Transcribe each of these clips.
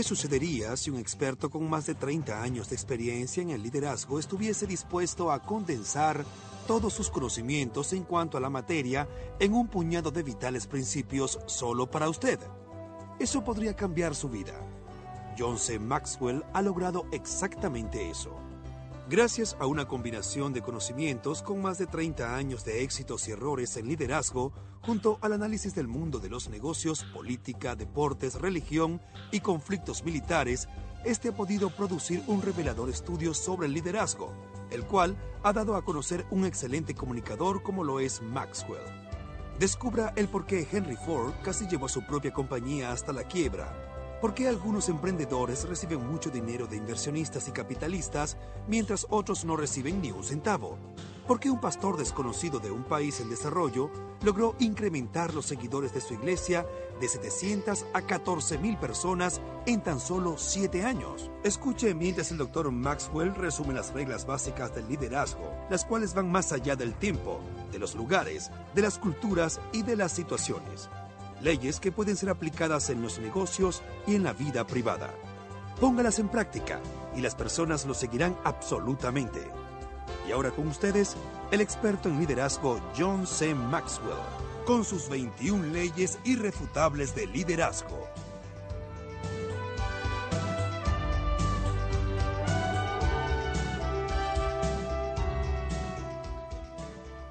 ¿Qué sucedería si un experto con más de 30 años de experiencia en el liderazgo estuviese dispuesto a condensar todos sus conocimientos en cuanto a la materia en un puñado de vitales principios solo para usted? Eso podría cambiar su vida. John C. Maxwell ha logrado exactamente eso. Gracias a una combinación de conocimientos con más de 30 años de éxitos y errores en liderazgo, junto al análisis del mundo de los negocios, política, deportes, religión y conflictos militares, este ha podido producir un revelador estudio sobre el liderazgo, el cual ha dado a conocer un excelente comunicador como lo es Maxwell. Descubra el por qué Henry Ford casi llevó a su propia compañía hasta la quiebra ¿Por qué algunos emprendedores reciben mucho dinero de inversionistas y capitalistas mientras otros no reciben ni un centavo? ¿Por qué un pastor desconocido de un país en desarrollo logró incrementar los seguidores de su iglesia de 700 a 14 mil personas en tan solo 7 años? Escuche mientras el doctor Maxwell resume las reglas básicas del liderazgo, las cuales van más allá del tiempo, de los lugares, de las culturas y de las situaciones leyes que pueden ser aplicadas en los negocios y en la vida privada. Póngalas en práctica y las personas lo seguirán absolutamente. Y ahora con ustedes, el experto en liderazgo John C. Maxwell, con sus 21 leyes irrefutables de liderazgo.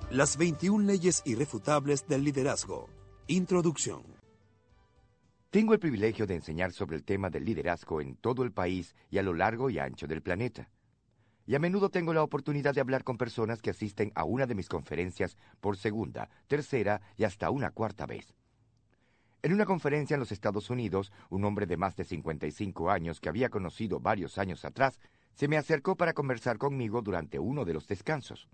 Las 21 leyes irrefutables del liderazgo. Introducción. Tengo el privilegio de enseñar sobre el tema del liderazgo en todo el país y a lo largo y ancho del planeta. Y a menudo tengo la oportunidad de hablar con personas que asisten a una de mis conferencias por segunda, tercera y hasta una cuarta vez. En una conferencia en los Estados Unidos, un hombre de más de 55 años que había conocido varios años atrás, se me acercó para conversar conmigo durante uno de los descansos.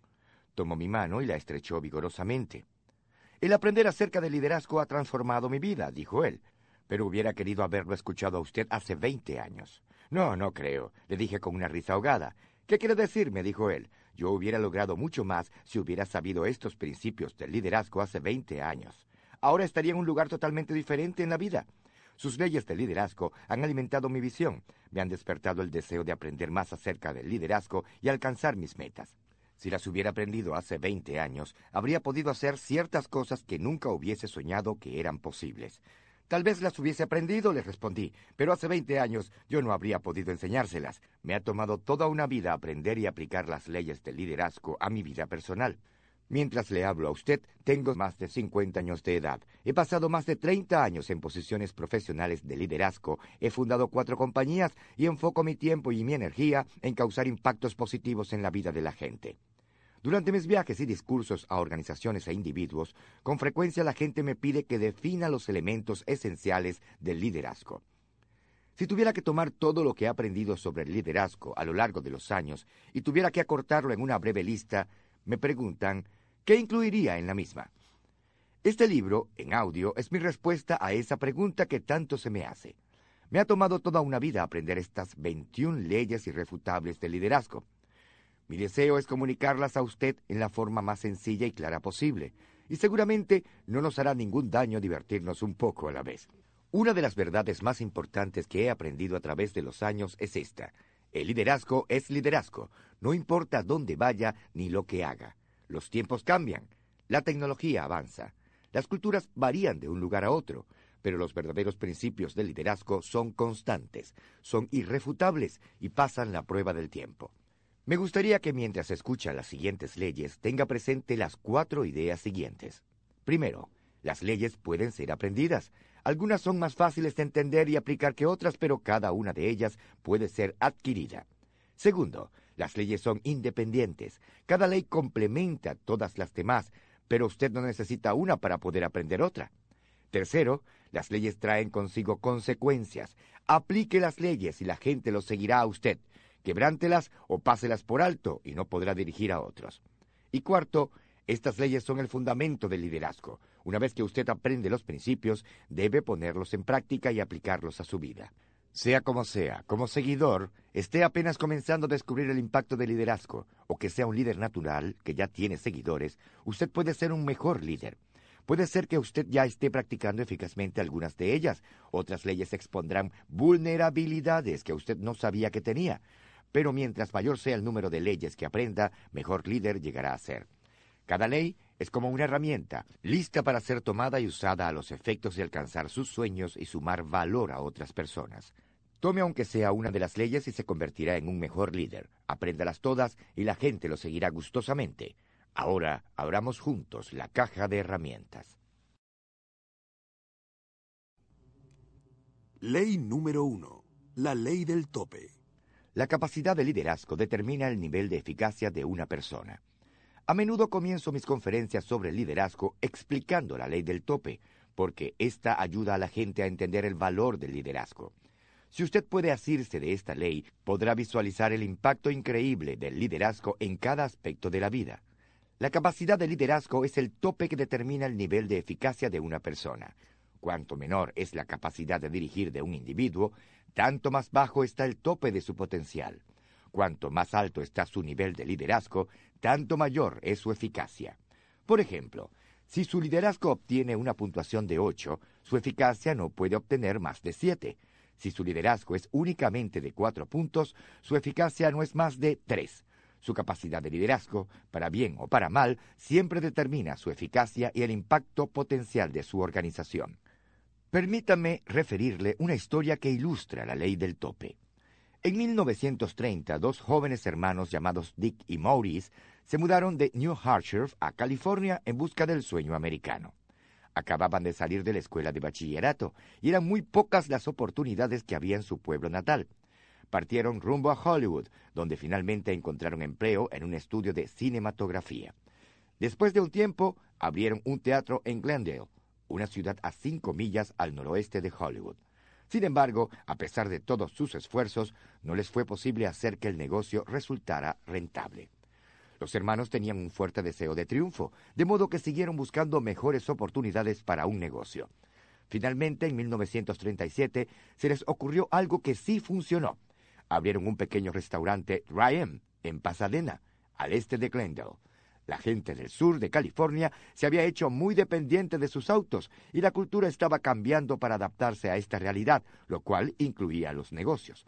Tomó mi mano y la estrechó vigorosamente. El aprender acerca del liderazgo ha transformado mi vida, dijo él, pero hubiera querido haberlo escuchado a usted hace veinte años. No, no creo, le dije con una risa ahogada. ¿Qué quiere decir? me dijo él. Yo hubiera logrado mucho más si hubiera sabido estos principios del liderazgo hace veinte años. Ahora estaría en un lugar totalmente diferente en la vida. Sus leyes de liderazgo han alimentado mi visión, me han despertado el deseo de aprender más acerca del liderazgo y alcanzar mis metas. Si las hubiera aprendido hace veinte años, habría podido hacer ciertas cosas que nunca hubiese soñado que eran posibles. Tal vez las hubiese aprendido, le respondí, pero hace veinte años yo no habría podido enseñárselas. Me ha tomado toda una vida aprender y aplicar las leyes del liderazgo a mi vida personal. Mientras le hablo a usted, tengo más de 50 años de edad. He pasado más de 30 años en posiciones profesionales de liderazgo, he fundado cuatro compañías y enfoco mi tiempo y mi energía en causar impactos positivos en la vida de la gente. Durante mis viajes y discursos a organizaciones e individuos, con frecuencia la gente me pide que defina los elementos esenciales del liderazgo. Si tuviera que tomar todo lo que he aprendido sobre el liderazgo a lo largo de los años y tuviera que acortarlo en una breve lista, me preguntan, ¿qué incluiría en la misma? Este libro, en audio, es mi respuesta a esa pregunta que tanto se me hace. Me ha tomado toda una vida aprender estas 21 leyes irrefutables de liderazgo. Mi deseo es comunicarlas a usted en la forma más sencilla y clara posible, y seguramente no nos hará ningún daño divertirnos un poco a la vez. Una de las verdades más importantes que he aprendido a través de los años es esta. El liderazgo es liderazgo, no importa dónde vaya ni lo que haga. Los tiempos cambian, la tecnología avanza, las culturas varían de un lugar a otro, pero los verdaderos principios del liderazgo son constantes, son irrefutables y pasan la prueba del tiempo. Me gustaría que mientras escucha las siguientes leyes tenga presente las cuatro ideas siguientes. Primero, las leyes pueden ser aprendidas. Algunas son más fáciles de entender y aplicar que otras, pero cada una de ellas puede ser adquirida. Segundo, las leyes son independientes. Cada ley complementa todas las demás, pero usted no necesita una para poder aprender otra. Tercero, las leyes traen consigo consecuencias. Aplique las leyes y la gente lo seguirá a usted. Quebrántelas o páselas por alto y no podrá dirigir a otros. Y cuarto, estas leyes son el fundamento del liderazgo. Una vez que usted aprende los principios, debe ponerlos en práctica y aplicarlos a su vida. Sea como sea, como seguidor, esté apenas comenzando a descubrir el impacto del liderazgo, o que sea un líder natural, que ya tiene seguidores, usted puede ser un mejor líder. Puede ser que usted ya esté practicando eficazmente algunas de ellas. Otras leyes expondrán vulnerabilidades que usted no sabía que tenía. Pero mientras mayor sea el número de leyes que aprenda, mejor líder llegará a ser. Cada ley es como una herramienta, lista para ser tomada y usada a los efectos de alcanzar sus sueños y sumar valor a otras personas. Tome aunque sea una de las leyes y se convertirá en un mejor líder. Apréndalas todas y la gente lo seguirá gustosamente. Ahora abramos juntos la caja de herramientas. Ley número uno. La ley del tope. La capacidad de liderazgo determina el nivel de eficacia de una persona. A menudo comienzo mis conferencias sobre liderazgo explicando la ley del tope, porque esta ayuda a la gente a entender el valor del liderazgo. Si usted puede asirse de esta ley, podrá visualizar el impacto increíble del liderazgo en cada aspecto de la vida. La capacidad de liderazgo es el tope que determina el nivel de eficacia de una persona. Cuanto menor es la capacidad de dirigir de un individuo, tanto más bajo está el tope de su potencial. Cuanto más alto está su nivel de liderazgo, tanto mayor es su eficacia. Por ejemplo, si su liderazgo obtiene una puntuación de 8, su eficacia no puede obtener más de 7. Si su liderazgo es únicamente de cuatro puntos, su eficacia no es más de tres. Su capacidad de liderazgo, para bien o para mal, siempre determina su eficacia y el impacto potencial de su organización. Permítame referirle una historia que ilustra la ley del tope. En 1930, dos jóvenes hermanos llamados Dick y Maurice se mudaron de New Hampshire a California en busca del sueño americano. Acababan de salir de la escuela de bachillerato y eran muy pocas las oportunidades que había en su pueblo natal. Partieron rumbo a Hollywood, donde finalmente encontraron empleo en un estudio de cinematografía. Después de un tiempo, abrieron un teatro en Glendale, una ciudad a cinco millas al noroeste de Hollywood. Sin embargo, a pesar de todos sus esfuerzos, no les fue posible hacer que el negocio resultara rentable. Los hermanos tenían un fuerte deseo de triunfo, de modo que siguieron buscando mejores oportunidades para un negocio. Finalmente, en 1937, se les ocurrió algo que sí funcionó. Abrieron un pequeño restaurante Ryan en Pasadena, al este de Glendale. La gente del sur de California se había hecho muy dependiente de sus autos y la cultura estaba cambiando para adaptarse a esta realidad, lo cual incluía los negocios.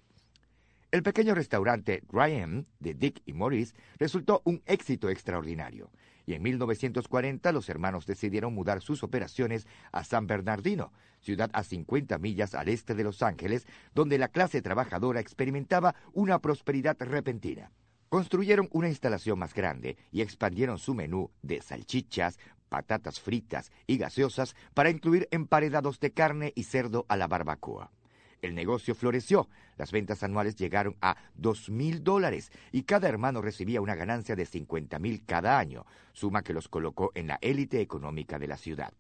El pequeño restaurante Graham de Dick y Maurice resultó un éxito extraordinario, y en 1940 los hermanos decidieron mudar sus operaciones a San Bernardino, ciudad a 50 millas al este de Los Ángeles, donde la clase trabajadora experimentaba una prosperidad repentina. Construyeron una instalación más grande y expandieron su menú de salchichas, patatas fritas y gaseosas para incluir emparedados de carne y cerdo a la barbacoa. El negocio floreció. Las ventas anuales llegaron a dos mil dólares y cada hermano recibía una ganancia de cincuenta mil cada año, suma que los colocó en la élite económica de la ciudad.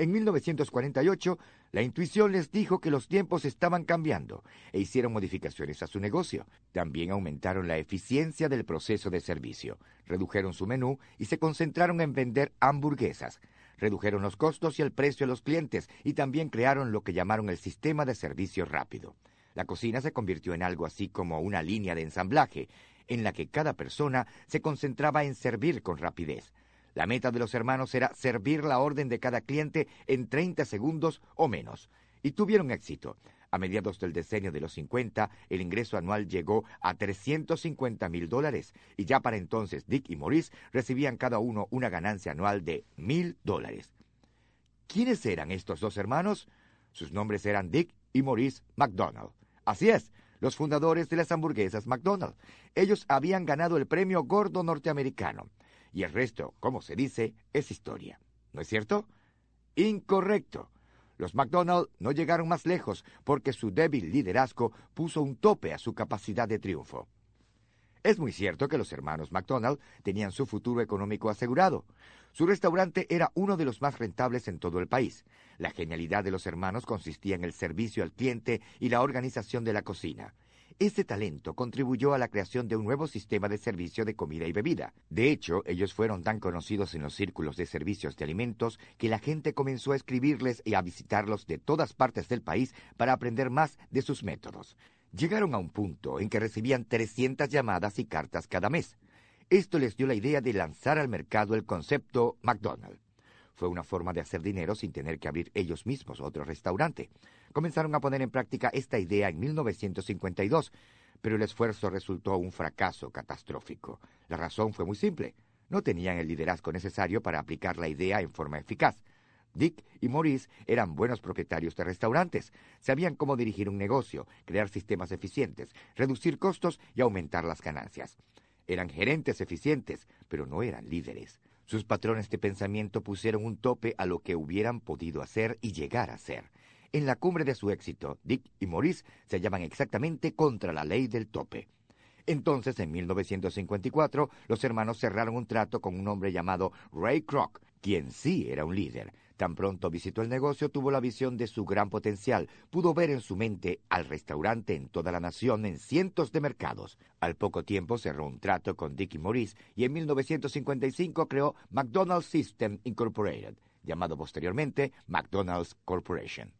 En 1948, la intuición les dijo que los tiempos estaban cambiando e hicieron modificaciones a su negocio. También aumentaron la eficiencia del proceso de servicio, redujeron su menú y se concentraron en vender hamburguesas, redujeron los costos y el precio a los clientes y también crearon lo que llamaron el sistema de servicio rápido. La cocina se convirtió en algo así como una línea de ensamblaje, en la que cada persona se concentraba en servir con rapidez. La meta de los hermanos era servir la orden de cada cliente en 30 segundos o menos. Y tuvieron éxito. A mediados del decenio de los 50, el ingreso anual llegó a 350 mil dólares y ya para entonces Dick y Maurice recibían cada uno una ganancia anual de mil dólares. ¿Quiénes eran estos dos hermanos? Sus nombres eran Dick y Maurice McDonald. Así es, los fundadores de las hamburguesas McDonald. Ellos habían ganado el premio gordo norteamericano. Y el resto, como se dice, es historia. ¿No es cierto? Incorrecto. Los McDonald no llegaron más lejos porque su débil liderazgo puso un tope a su capacidad de triunfo. Es muy cierto que los hermanos McDonald tenían su futuro económico asegurado. Su restaurante era uno de los más rentables en todo el país. La genialidad de los hermanos consistía en el servicio al cliente y la organización de la cocina. Ese talento contribuyó a la creación de un nuevo sistema de servicio de comida y bebida. De hecho, ellos fueron tan conocidos en los círculos de servicios de alimentos que la gente comenzó a escribirles y a visitarlos de todas partes del país para aprender más de sus métodos. Llegaron a un punto en que recibían 300 llamadas y cartas cada mes. Esto les dio la idea de lanzar al mercado el concepto McDonald's. Fue una forma de hacer dinero sin tener que abrir ellos mismos otro restaurante. Comenzaron a poner en práctica esta idea en 1952, pero el esfuerzo resultó un fracaso catastrófico. La razón fue muy simple. No tenían el liderazgo necesario para aplicar la idea en forma eficaz. Dick y Maurice eran buenos propietarios de restaurantes. Sabían cómo dirigir un negocio, crear sistemas eficientes, reducir costos y aumentar las ganancias. Eran gerentes eficientes, pero no eran líderes. Sus patrones de pensamiento pusieron un tope a lo que hubieran podido hacer y llegar a ser. En la cumbre de su éxito, Dick y Maurice se hallaban exactamente contra la ley del tope. Entonces, en 1954, los hermanos cerraron un trato con un hombre llamado Ray Kroc, quien sí era un líder. Tan pronto visitó el negocio, tuvo la visión de su gran potencial. Pudo ver en su mente al restaurante en toda la nación en cientos de mercados. Al poco tiempo cerró un trato con Dickie Maurice y en 1955 creó McDonald's System Incorporated, llamado posteriormente McDonald's Corporation.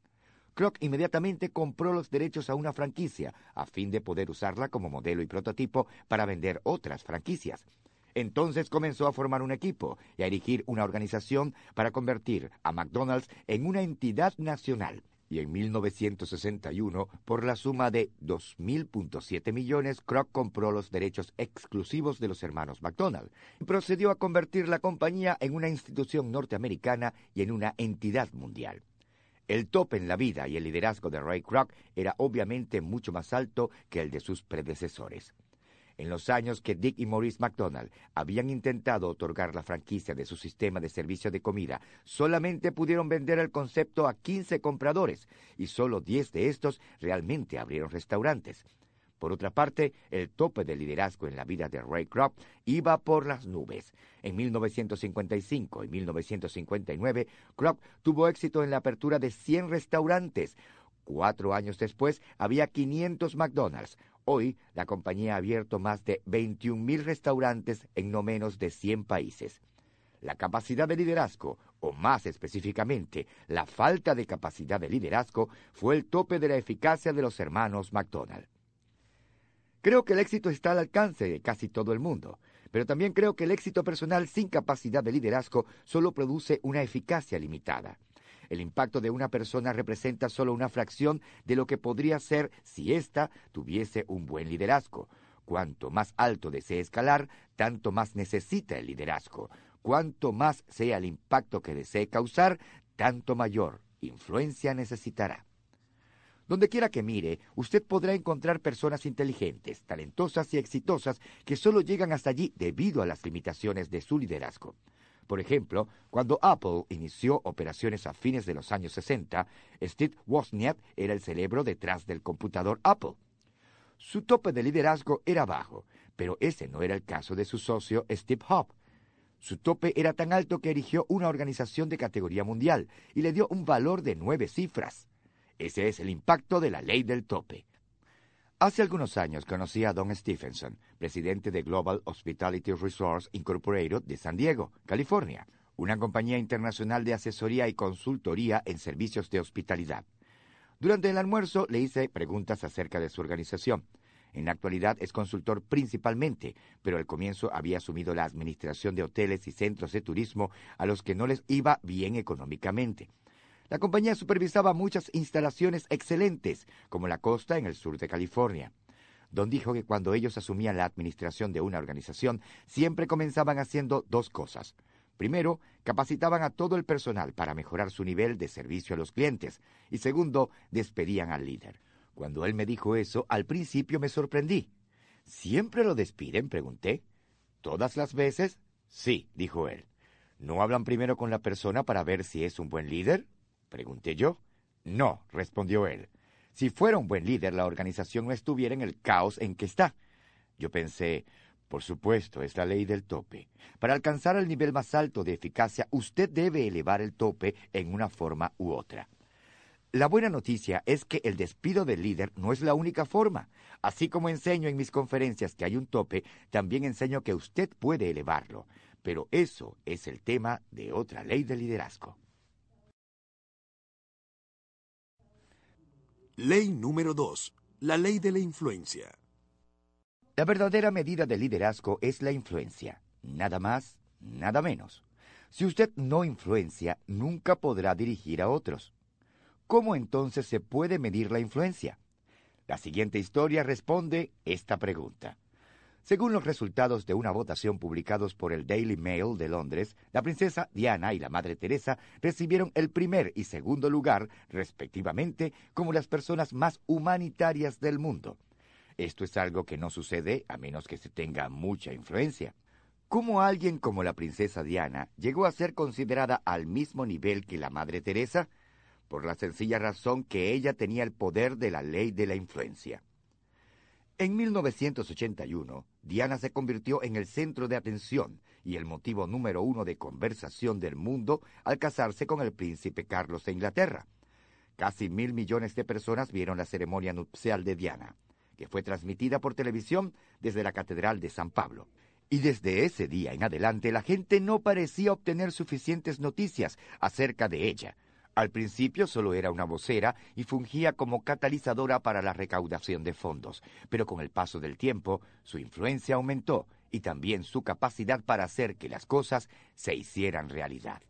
Kroc inmediatamente compró los derechos a una franquicia a fin de poder usarla como modelo y prototipo para vender otras franquicias. Entonces comenzó a formar un equipo y a erigir una organización para convertir a McDonald's en una entidad nacional. Y en 1961, por la suma de 2.000.7 millones, Kroc compró los derechos exclusivos de los hermanos McDonald y procedió a convertir la compañía en una institución norteamericana y en una entidad mundial. El tope en la vida y el liderazgo de Ray Kroc era obviamente mucho más alto que el de sus predecesores. En los años que Dick y Maurice McDonald habían intentado otorgar la franquicia de su sistema de servicio de comida, solamente pudieron vender el concepto a 15 compradores y solo 10 de estos realmente abrieron restaurantes. Por otra parte, el tope de liderazgo en la vida de Ray Kroc iba por las nubes. En 1955 y 1959, Kroc tuvo éxito en la apertura de 100 restaurantes. Cuatro años después, había 500 McDonald's, Hoy, la compañía ha abierto más de 21.000 restaurantes en no menos de 100 países. La capacidad de liderazgo, o más específicamente, la falta de capacidad de liderazgo, fue el tope de la eficacia de los hermanos McDonald. Creo que el éxito está al alcance de casi todo el mundo, pero también creo que el éxito personal sin capacidad de liderazgo solo produce una eficacia limitada. El impacto de una persona representa solo una fracción de lo que podría ser si ésta tuviese un buen liderazgo. Cuanto más alto desee escalar, tanto más necesita el liderazgo. Cuanto más sea el impacto que desee causar, tanto mayor influencia necesitará. Donde quiera que mire, usted podrá encontrar personas inteligentes, talentosas y exitosas que solo llegan hasta allí debido a las limitaciones de su liderazgo. Por ejemplo, cuando Apple inició operaciones a fines de los años 60, Steve Wozniak era el cerebro detrás del computador Apple. Su tope de liderazgo era bajo, pero ese no era el caso de su socio Steve Jobs. Su tope era tan alto que erigió una organización de categoría mundial y le dio un valor de nueve cifras. Ese es el impacto de la ley del tope. Hace algunos años conocí a Don Stephenson, presidente de Global Hospitality Resource Incorporated de San Diego, California, una compañía internacional de asesoría y consultoría en servicios de hospitalidad. Durante el almuerzo le hice preguntas acerca de su organización. En la actualidad es consultor principalmente, pero al comienzo había asumido la administración de hoteles y centros de turismo a los que no les iba bien económicamente. La compañía supervisaba muchas instalaciones excelentes, como la costa en el sur de California. Don dijo que cuando ellos asumían la administración de una organización, siempre comenzaban haciendo dos cosas. Primero, capacitaban a todo el personal para mejorar su nivel de servicio a los clientes. Y segundo, despedían al líder. Cuando él me dijo eso, al principio me sorprendí. ¿Siempre lo despiden? pregunté. ¿Todas las veces? Sí, dijo él. ¿No hablan primero con la persona para ver si es un buen líder? Pregunté yo. No, respondió él. Si fuera un buen líder, la organización no estuviera en el caos en que está. Yo pensé, por supuesto, es la ley del tope. Para alcanzar el nivel más alto de eficacia, usted debe elevar el tope en una forma u otra. La buena noticia es que el despido del líder no es la única forma. Así como enseño en mis conferencias que hay un tope, también enseño que usted puede elevarlo. Pero eso es el tema de otra ley de liderazgo. Ley número 2. La ley de la influencia. La verdadera medida de liderazgo es la influencia. Nada más, nada menos. Si usted no influencia, nunca podrá dirigir a otros. ¿Cómo entonces se puede medir la influencia? La siguiente historia responde esta pregunta. Según los resultados de una votación publicados por el Daily Mail de Londres, la princesa Diana y la Madre Teresa recibieron el primer y segundo lugar, respectivamente, como las personas más humanitarias del mundo. Esto es algo que no sucede a menos que se tenga mucha influencia. ¿Cómo alguien como la princesa Diana llegó a ser considerada al mismo nivel que la Madre Teresa? Por la sencilla razón que ella tenía el poder de la ley de la influencia. En 1981, Diana se convirtió en el centro de atención y el motivo número uno de conversación del mundo al casarse con el príncipe Carlos de Inglaterra. Casi mil millones de personas vieron la ceremonia nupcial de Diana, que fue transmitida por televisión desde la Catedral de San Pablo. Y desde ese día en adelante la gente no parecía obtener suficientes noticias acerca de ella, al principio solo era una vocera y fungía como catalizadora para la recaudación de fondos, pero con el paso del tiempo su influencia aumentó y también su capacidad para hacer que las cosas se hicieran realidad.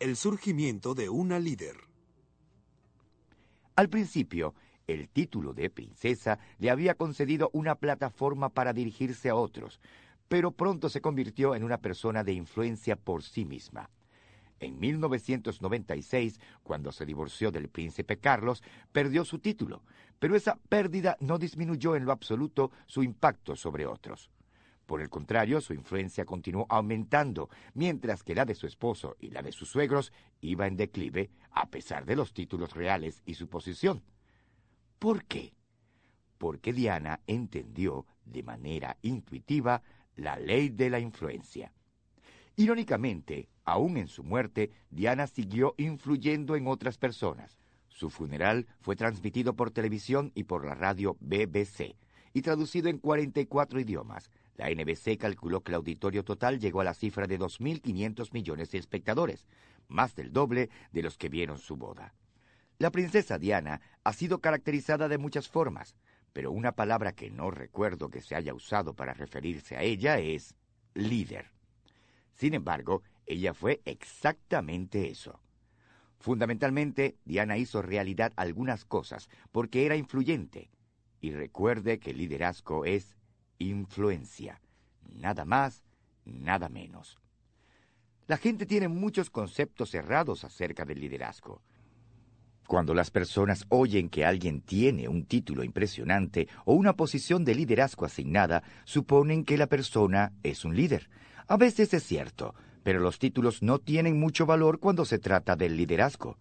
El surgimiento de una líder. Al principio, el título de princesa le había concedido una plataforma para dirigirse a otros, pero pronto se convirtió en una persona de influencia por sí misma. En 1996, cuando se divorció del príncipe Carlos, perdió su título, pero esa pérdida no disminuyó en lo absoluto su impacto sobre otros. Por el contrario, su influencia continuó aumentando, mientras que la de su esposo y la de sus suegros iba en declive, a pesar de los títulos reales y su posición. ¿Por qué? Porque Diana entendió de manera intuitiva la ley de la influencia. Irónicamente, aún en su muerte, Diana siguió influyendo en otras personas. Su funeral fue transmitido por televisión y por la radio BBC y traducido en 44 idiomas. La NBC calculó que el auditorio total llegó a la cifra de 2.500 millones de espectadores, más del doble de los que vieron su boda. La princesa Diana ha sido caracterizada de muchas formas, pero una palabra que no recuerdo que se haya usado para referirse a ella es líder. Sin embargo, ella fue exactamente eso. Fundamentalmente, Diana hizo realidad algunas cosas porque era influyente. Y recuerde que liderazgo es influencia. Nada más, nada menos. La gente tiene muchos conceptos errados acerca del liderazgo. Cuando las personas oyen que alguien tiene un título impresionante o una posición de liderazgo asignada, suponen que la persona es un líder. A veces es cierto, pero los títulos no tienen mucho valor cuando se trata del liderazgo.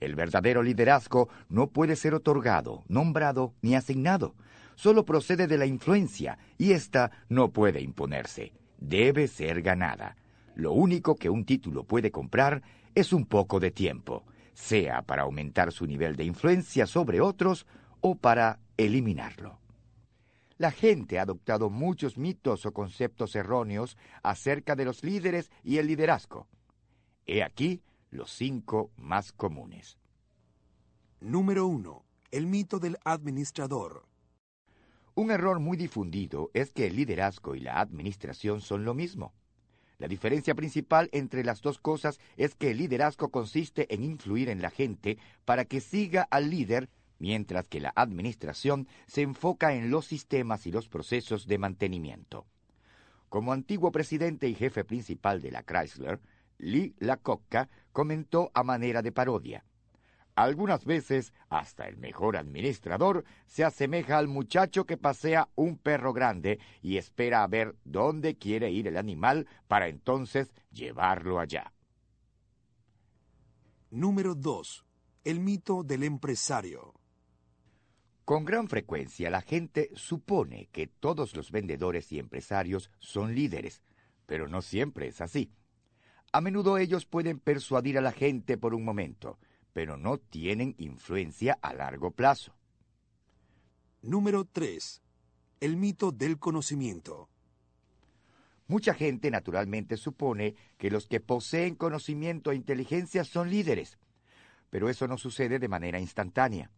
El verdadero liderazgo no puede ser otorgado, nombrado ni asignado. Solo procede de la influencia y ésta no puede imponerse. Debe ser ganada. Lo único que un título puede comprar es un poco de tiempo, sea para aumentar su nivel de influencia sobre otros o para eliminarlo la gente ha adoptado muchos mitos o conceptos erróneos acerca de los líderes y el liderazgo. He aquí los cinco más comunes. Número 1. El mito del administrador. Un error muy difundido es que el liderazgo y la administración son lo mismo. La diferencia principal entre las dos cosas es que el liderazgo consiste en influir en la gente para que siga al líder mientras que la administración se enfoca en los sistemas y los procesos de mantenimiento. Como antiguo presidente y jefe principal de la Chrysler, Lee Lacocca comentó a manera de parodia. Algunas veces, hasta el mejor administrador se asemeja al muchacho que pasea un perro grande y espera a ver dónde quiere ir el animal para entonces llevarlo allá. Número 2. El mito del empresario. Con gran frecuencia la gente supone que todos los vendedores y empresarios son líderes, pero no siempre es así. A menudo ellos pueden persuadir a la gente por un momento, pero no tienen influencia a largo plazo. Número 3. El mito del conocimiento. Mucha gente naturalmente supone que los que poseen conocimiento e inteligencia son líderes, pero eso no sucede de manera instantánea.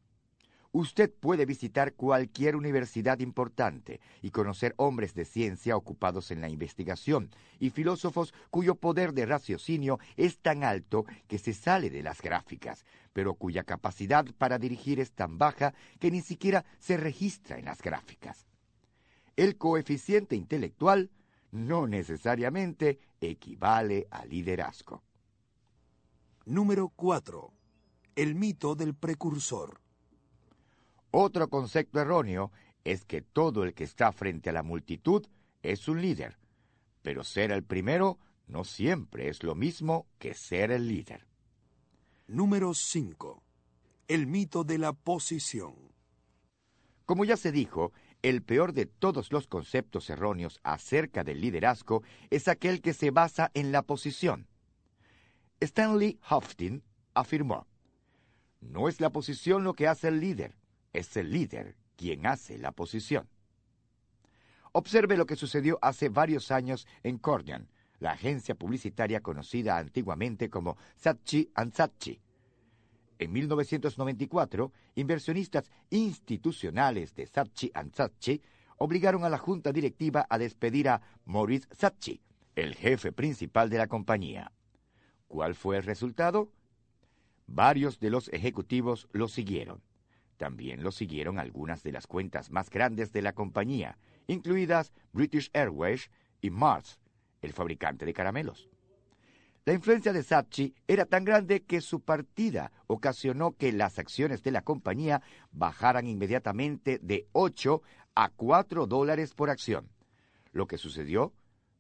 Usted puede visitar cualquier universidad importante y conocer hombres de ciencia ocupados en la investigación y filósofos cuyo poder de raciocinio es tan alto que se sale de las gráficas, pero cuya capacidad para dirigir es tan baja que ni siquiera se registra en las gráficas. El coeficiente intelectual no necesariamente equivale a liderazgo. Número 4. El mito del precursor. Otro concepto erróneo es que todo el que está frente a la multitud es un líder, pero ser el primero no siempre es lo mismo que ser el líder. Número 5. El mito de la posición. Como ya se dijo, el peor de todos los conceptos erróneos acerca del liderazgo es aquel que se basa en la posición. Stanley Hoftin afirmó, No es la posición lo que hace el líder, es el líder quien hace la posición. Observe lo que sucedió hace varios años en Cordian, la agencia publicitaria conocida antiguamente como Saatchi Saatchi. En 1994, inversionistas institucionales de Saatchi Saatchi obligaron a la junta directiva a despedir a Maurice Saatchi, el jefe principal de la compañía. ¿Cuál fue el resultado? Varios de los ejecutivos lo siguieron. También lo siguieron algunas de las cuentas más grandes de la compañía, incluidas British Airways y Mars, el fabricante de caramelos. La influencia de Saatchi era tan grande que su partida ocasionó que las acciones de la compañía bajaran inmediatamente de 8 a 4 dólares por acción. Lo que sucedió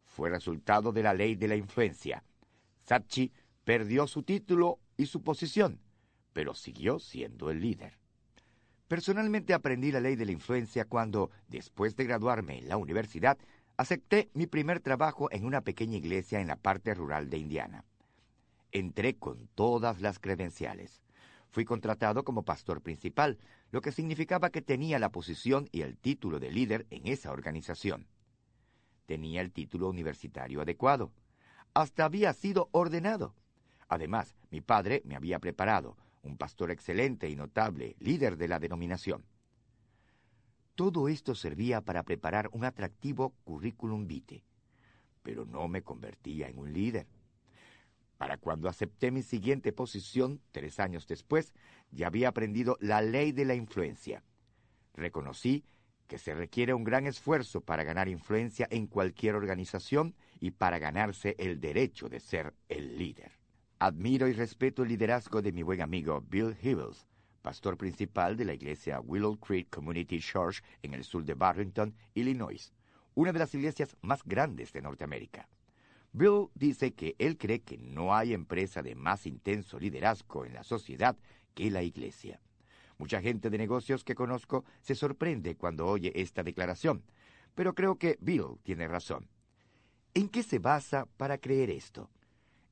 fue resultado de la ley de la influencia. Saatchi perdió su título y su posición, pero siguió siendo el líder. Personalmente aprendí la ley de la influencia cuando, después de graduarme en la universidad, acepté mi primer trabajo en una pequeña iglesia en la parte rural de Indiana. Entré con todas las credenciales. Fui contratado como pastor principal, lo que significaba que tenía la posición y el título de líder en esa organización. Tenía el título universitario adecuado. Hasta había sido ordenado. Además, mi padre me había preparado, un pastor excelente y notable, líder de la denominación. Todo esto servía para preparar un atractivo currículum vitae, pero no me convertía en un líder. Para cuando acepté mi siguiente posición, tres años después, ya había aprendido la ley de la influencia. Reconocí que se requiere un gran esfuerzo para ganar influencia en cualquier organización y para ganarse el derecho de ser el líder. Admiro y respeto el liderazgo de mi buen amigo Bill Hibbles, pastor principal de la iglesia Willow Creek Community Church en el sur de Barrington, Illinois, una de las iglesias más grandes de Norteamérica. Bill dice que él cree que no hay empresa de más intenso liderazgo en la sociedad que la iglesia. Mucha gente de negocios que conozco se sorprende cuando oye esta declaración, pero creo que Bill tiene razón. ¿En qué se basa para creer esto?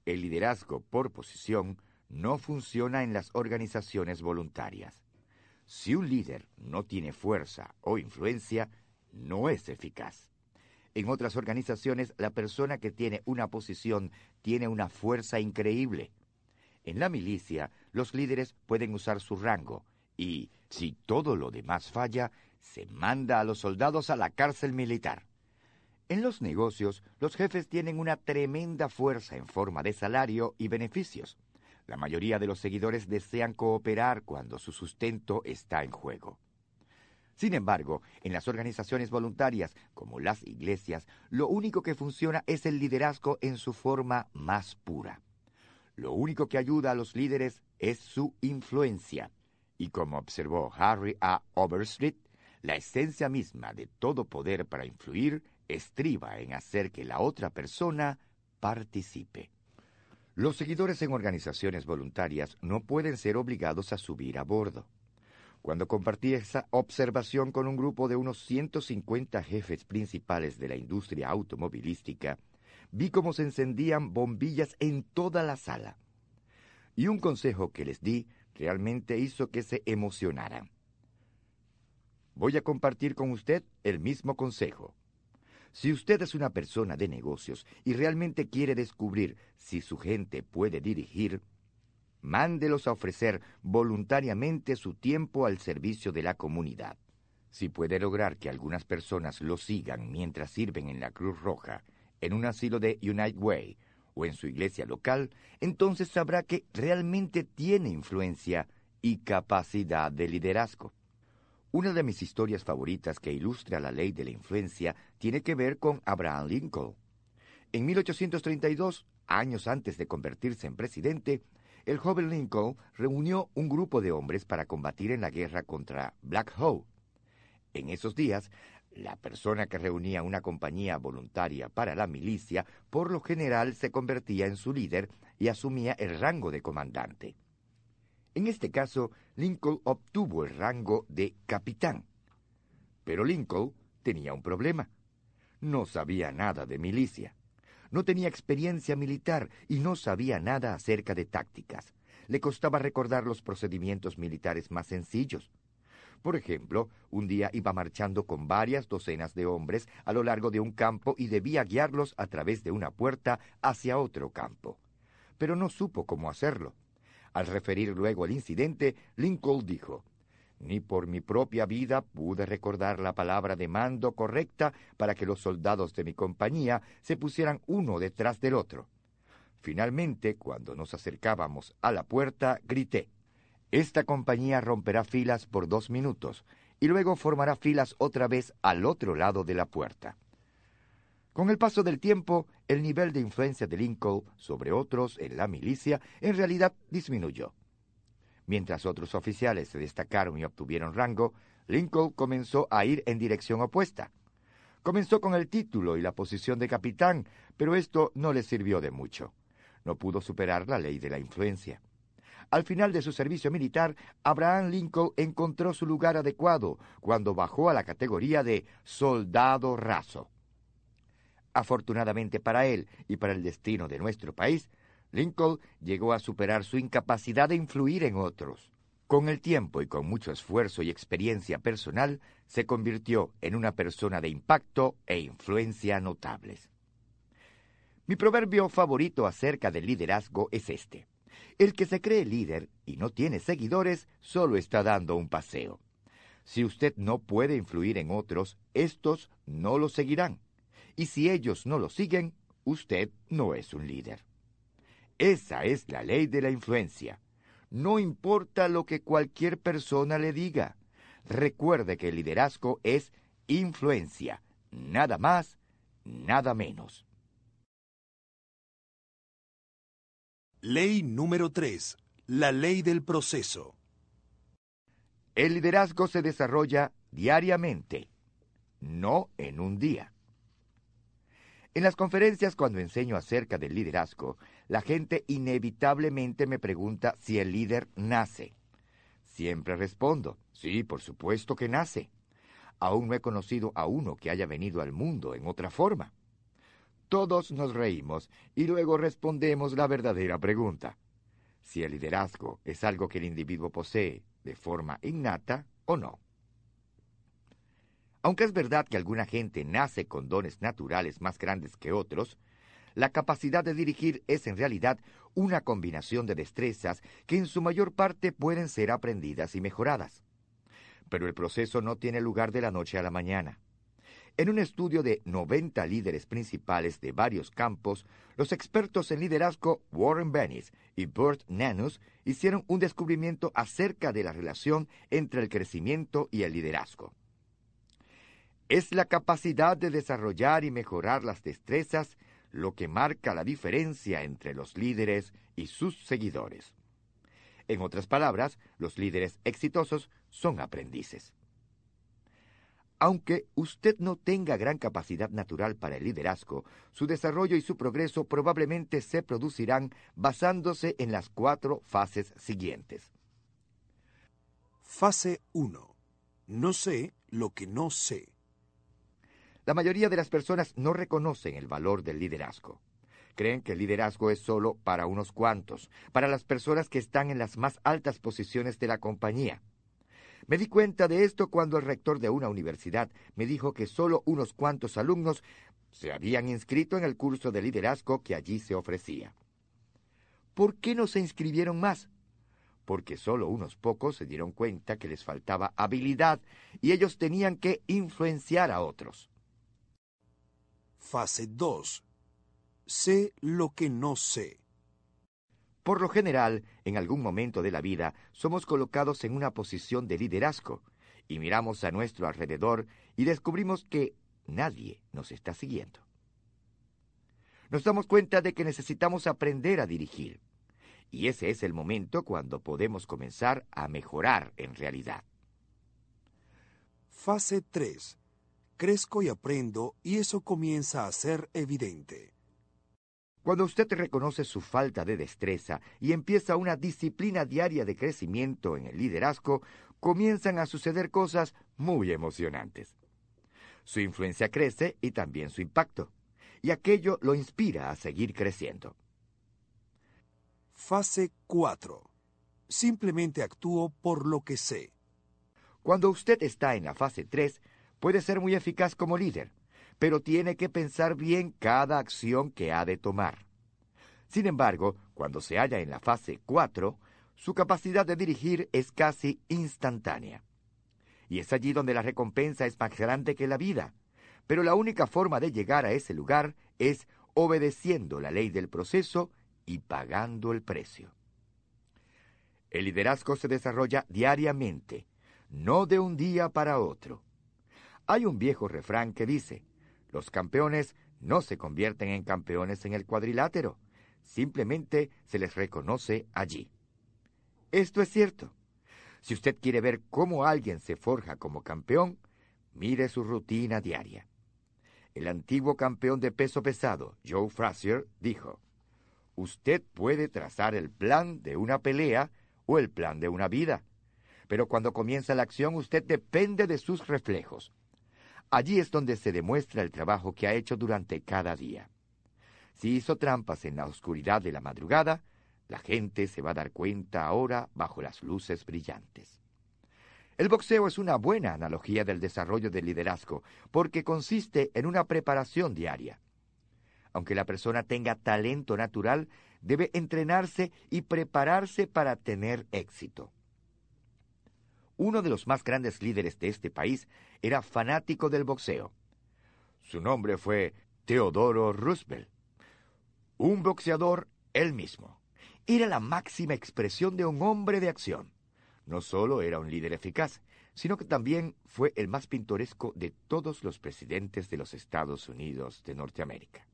El liderazgo por posición no funciona en las organizaciones voluntarias. Si un líder no tiene fuerza o influencia, no es eficaz. En otras organizaciones, la persona que tiene una posición tiene una fuerza increíble. En la milicia, los líderes pueden usar su rango y, si todo lo demás falla, se manda a los soldados a la cárcel militar. En los negocios, los jefes tienen una tremenda fuerza en forma de salario y beneficios. La mayoría de los seguidores desean cooperar cuando su sustento está en juego. Sin embargo, en las organizaciones voluntarias, como las iglesias, lo único que funciona es el liderazgo en su forma más pura. Lo único que ayuda a los líderes es su influencia. Y como observó Harry A. Overstreet, la esencia misma de todo poder para influir estriba en hacer que la otra persona participe. Los seguidores en organizaciones voluntarias no pueden ser obligados a subir a bordo. Cuando compartí esa observación con un grupo de unos 150 jefes principales de la industria automovilística, vi cómo se encendían bombillas en toda la sala. Y un consejo que les di realmente hizo que se emocionaran. Voy a compartir con usted el mismo consejo. Si usted es una persona de negocios y realmente quiere descubrir si su gente puede dirigir, mándelos a ofrecer voluntariamente su tiempo al servicio de la comunidad. Si puede lograr que algunas personas lo sigan mientras sirven en la Cruz Roja, en un asilo de United Way o en su iglesia local, entonces sabrá que realmente tiene influencia y capacidad de liderazgo. Una de mis historias favoritas que ilustra la ley de la influencia tiene que ver con Abraham Lincoln. En 1832, años antes de convertirse en presidente, el joven Lincoln reunió un grupo de hombres para combatir en la guerra contra Black Hole. En esos días, la persona que reunía una compañía voluntaria para la milicia por lo general se convertía en su líder y asumía el rango de comandante. En este caso, Lincoln obtuvo el rango de capitán. Pero Lincoln tenía un problema. No sabía nada de milicia. No tenía experiencia militar y no sabía nada acerca de tácticas. Le costaba recordar los procedimientos militares más sencillos. Por ejemplo, un día iba marchando con varias docenas de hombres a lo largo de un campo y debía guiarlos a través de una puerta hacia otro campo. Pero no supo cómo hacerlo. Al referir luego el incidente, Lincoln dijo, Ni por mi propia vida pude recordar la palabra de mando correcta para que los soldados de mi compañía se pusieran uno detrás del otro. Finalmente, cuando nos acercábamos a la puerta, grité, esta compañía romperá filas por dos minutos y luego formará filas otra vez al otro lado de la puerta. Con el paso del tiempo, el nivel de influencia de Lincoln sobre otros en la milicia en realidad disminuyó. Mientras otros oficiales se destacaron y obtuvieron rango, Lincoln comenzó a ir en dirección opuesta. Comenzó con el título y la posición de capitán, pero esto no le sirvió de mucho. No pudo superar la ley de la influencia. Al final de su servicio militar, Abraham Lincoln encontró su lugar adecuado cuando bajó a la categoría de soldado raso. Afortunadamente para él y para el destino de nuestro país, Lincoln llegó a superar su incapacidad de influir en otros. Con el tiempo y con mucho esfuerzo y experiencia personal, se convirtió en una persona de impacto e influencia notables. Mi proverbio favorito acerca del liderazgo es este. El que se cree líder y no tiene seguidores solo está dando un paseo. Si usted no puede influir en otros, estos no lo seguirán. Y si ellos no lo siguen, usted no es un líder. Esa es la ley de la influencia. No importa lo que cualquier persona le diga. Recuerde que el liderazgo es influencia, nada más, nada menos. Ley número 3. La ley del proceso. El liderazgo se desarrolla diariamente, no en un día. En las conferencias cuando enseño acerca del liderazgo, la gente inevitablemente me pregunta si el líder nace. Siempre respondo, sí, por supuesto que nace. Aún no he conocido a uno que haya venido al mundo en otra forma. Todos nos reímos y luego respondemos la verdadera pregunta. Si el liderazgo es algo que el individuo posee de forma innata o no. Aunque es verdad que alguna gente nace con dones naturales más grandes que otros, la capacidad de dirigir es en realidad una combinación de destrezas que en su mayor parte pueden ser aprendidas y mejoradas. Pero el proceso no tiene lugar de la noche a la mañana. En un estudio de 90 líderes principales de varios campos, los expertos en liderazgo Warren Bennis y Burt Nanus hicieron un descubrimiento acerca de la relación entre el crecimiento y el liderazgo. Es la capacidad de desarrollar y mejorar las destrezas lo que marca la diferencia entre los líderes y sus seguidores. En otras palabras, los líderes exitosos son aprendices. Aunque usted no tenga gran capacidad natural para el liderazgo, su desarrollo y su progreso probablemente se producirán basándose en las cuatro fases siguientes. Fase 1. No sé lo que no sé. La mayoría de las personas no reconocen el valor del liderazgo. Creen que el liderazgo es solo para unos cuantos, para las personas que están en las más altas posiciones de la compañía. Me di cuenta de esto cuando el rector de una universidad me dijo que solo unos cuantos alumnos se habían inscrito en el curso de liderazgo que allí se ofrecía. ¿por qué no se inscribieron más? Porque solo unos pocos se dieron cuenta que les faltaba habilidad y ellos tenían que influenciar a otros. Fase 2. Sé lo que no sé. Por lo general, en algún momento de la vida, somos colocados en una posición de liderazgo y miramos a nuestro alrededor y descubrimos que nadie nos está siguiendo. Nos damos cuenta de que necesitamos aprender a dirigir. Y ese es el momento cuando podemos comenzar a mejorar en realidad. Fase 3. Crezco y aprendo y eso comienza a ser evidente. Cuando usted reconoce su falta de destreza y empieza una disciplina diaria de crecimiento en el liderazgo, comienzan a suceder cosas muy emocionantes. Su influencia crece y también su impacto, y aquello lo inspira a seguir creciendo. Fase 4. Simplemente actúo por lo que sé. Cuando usted está en la fase 3, puede ser muy eficaz como líder pero tiene que pensar bien cada acción que ha de tomar. Sin embargo, cuando se halla en la fase 4, su capacidad de dirigir es casi instantánea. Y es allí donde la recompensa es más grande que la vida. Pero la única forma de llegar a ese lugar es obedeciendo la ley del proceso y pagando el precio. El liderazgo se desarrolla diariamente, no de un día para otro. Hay un viejo refrán que dice, los campeones no se convierten en campeones en el cuadrilátero, simplemente se les reconoce allí. Esto es cierto. Si usted quiere ver cómo alguien se forja como campeón, mire su rutina diaria. El antiguo campeón de peso pesado, Joe Frazier, dijo, Usted puede trazar el plan de una pelea o el plan de una vida, pero cuando comienza la acción usted depende de sus reflejos. Allí es donde se demuestra el trabajo que ha hecho durante cada día. Si hizo trampas en la oscuridad de la madrugada, la gente se va a dar cuenta ahora bajo las luces brillantes. El boxeo es una buena analogía del desarrollo del liderazgo, porque consiste en una preparación diaria. Aunque la persona tenga talento natural, debe entrenarse y prepararse para tener éxito. Uno de los más grandes líderes de este país era fanático del boxeo. Su nombre fue Teodoro Roosevelt. Un boxeador él mismo. Era la máxima expresión de un hombre de acción. No solo era un líder eficaz, sino que también fue el más pintoresco de todos los presidentes de los Estados Unidos de Norteamérica.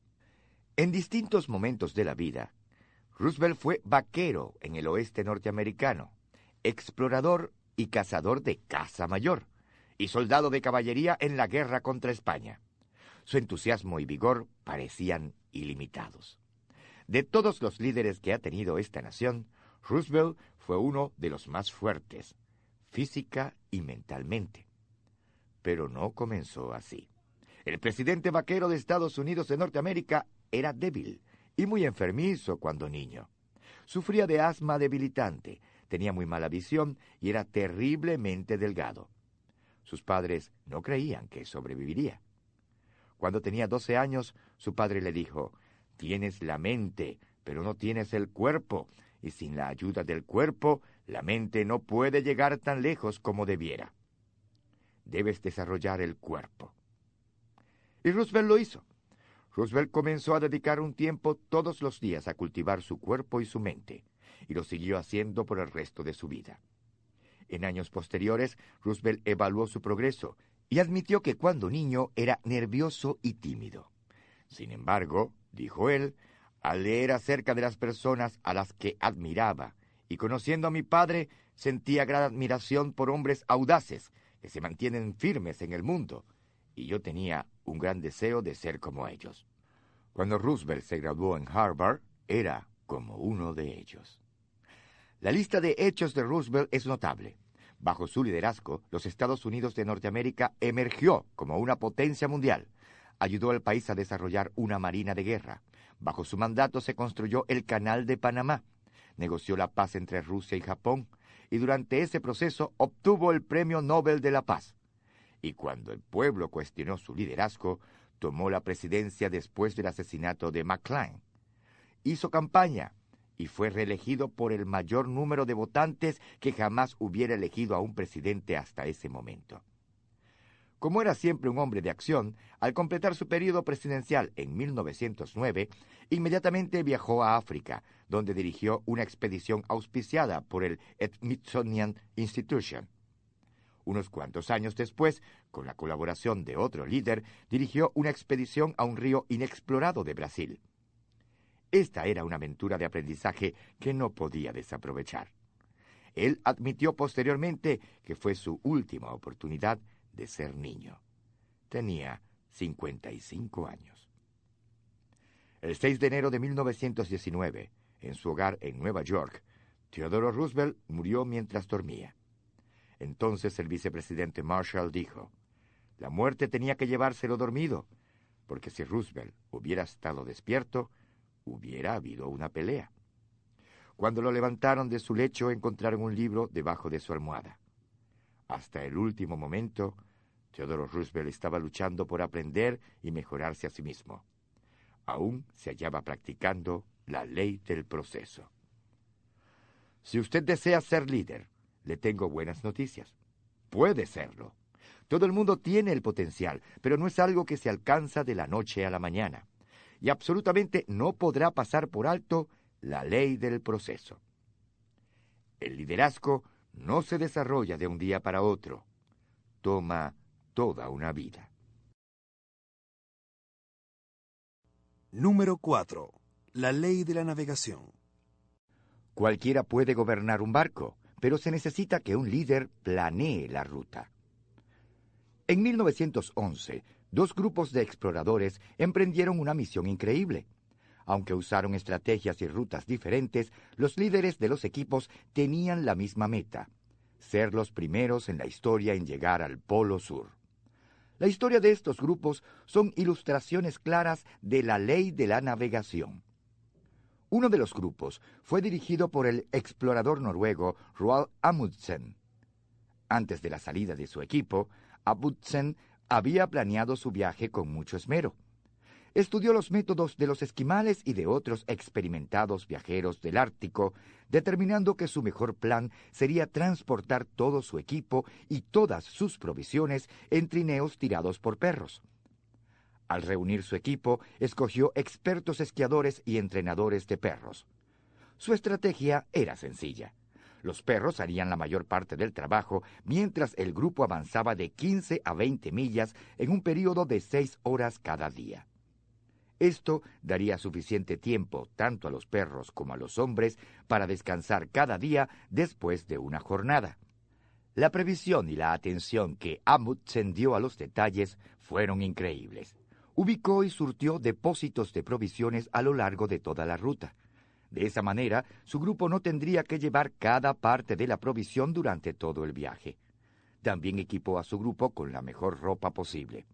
En distintos momentos de la vida, Roosevelt fue vaquero en el oeste norteamericano, explorador y cazador de caza mayor, y soldado de caballería en la guerra contra España. Su entusiasmo y vigor parecían ilimitados. De todos los líderes que ha tenido esta nación, Roosevelt fue uno de los más fuertes, física y mentalmente. Pero no comenzó así. El presidente vaquero de Estados Unidos de Norteamérica era débil y muy enfermizo cuando niño. Sufría de asma debilitante tenía muy mala visión y era terriblemente delgado. Sus padres no creían que sobreviviría. Cuando tenía doce años, su padre le dijo, Tienes la mente, pero no tienes el cuerpo, y sin la ayuda del cuerpo, la mente no puede llegar tan lejos como debiera. Debes desarrollar el cuerpo. Y Roosevelt lo hizo. Roosevelt comenzó a dedicar un tiempo todos los días a cultivar su cuerpo y su mente y lo siguió haciendo por el resto de su vida. En años posteriores, Roosevelt evaluó su progreso y admitió que cuando niño era nervioso y tímido. Sin embargo, dijo él, al leer acerca de las personas a las que admiraba y conociendo a mi padre, sentía gran admiración por hombres audaces que se mantienen firmes en el mundo, y yo tenía un gran deseo de ser como ellos. Cuando Roosevelt se graduó en Harvard, era como uno de ellos. La lista de hechos de Roosevelt es notable. Bajo su liderazgo, los Estados Unidos de Norteamérica emergió como una potencia mundial. Ayudó al país a desarrollar una marina de guerra. Bajo su mandato se construyó el Canal de Panamá. Negoció la paz entre Rusia y Japón y durante ese proceso obtuvo el Premio Nobel de la Paz. Y cuando el pueblo cuestionó su liderazgo, tomó la presidencia después del asesinato de McLean. Hizo campaña y fue reelegido por el mayor número de votantes que jamás hubiera elegido a un presidente hasta ese momento. Como era siempre un hombre de acción, al completar su periodo presidencial en 1909, inmediatamente viajó a África, donde dirigió una expedición auspiciada por el Smithsonian Institution. Unos cuantos años después, con la colaboración de otro líder, dirigió una expedición a un río inexplorado de Brasil. Esta era una aventura de aprendizaje que no podía desaprovechar. Él admitió posteriormente que fue su última oportunidad de ser niño. Tenía 55 años. El 6 de enero de 1919, en su hogar en Nueva York, Theodore Roosevelt murió mientras dormía. Entonces el vicepresidente Marshall dijo, la muerte tenía que llevárselo dormido, porque si Roosevelt hubiera estado despierto, hubiera habido una pelea. Cuando lo levantaron de su lecho encontraron un libro debajo de su almohada. Hasta el último momento, Theodore Roosevelt estaba luchando por aprender y mejorarse a sí mismo. Aún se hallaba practicando la ley del proceso. Si usted desea ser líder, le tengo buenas noticias. Puede serlo. Todo el mundo tiene el potencial, pero no es algo que se alcanza de la noche a la mañana y absolutamente no podrá pasar por alto la ley del proceso. El liderazgo no se desarrolla de un día para otro, toma toda una vida. Número 4. La ley de la navegación. Cualquiera puede gobernar un barco, pero se necesita que un líder planee la ruta. En 1911, dos grupos de exploradores emprendieron una misión increíble. Aunque usaron estrategias y rutas diferentes, los líderes de los equipos tenían la misma meta, ser los primeros en la historia en llegar al Polo Sur. La historia de estos grupos son ilustraciones claras de la ley de la navegación. Uno de los grupos fue dirigido por el explorador noruego Roald Amundsen. Antes de la salida de su equipo, Amundsen había planeado su viaje con mucho esmero. Estudió los métodos de los esquimales y de otros experimentados viajeros del Ártico, determinando que su mejor plan sería transportar todo su equipo y todas sus provisiones en trineos tirados por perros. Al reunir su equipo, escogió expertos esquiadores y entrenadores de perros. Su estrategia era sencilla. Los perros harían la mayor parte del trabajo mientras el grupo avanzaba de 15 a 20 millas en un periodo de seis horas cada día. Esto daría suficiente tiempo tanto a los perros como a los hombres para descansar cada día después de una jornada. La previsión y la atención que Amundsen dio a los detalles fueron increíbles. Ubicó y surtió depósitos de provisiones a lo largo de toda la ruta. De esa manera, su grupo no tendría que llevar cada parte de la provisión durante todo el viaje. También equipó a su grupo con la mejor ropa posible.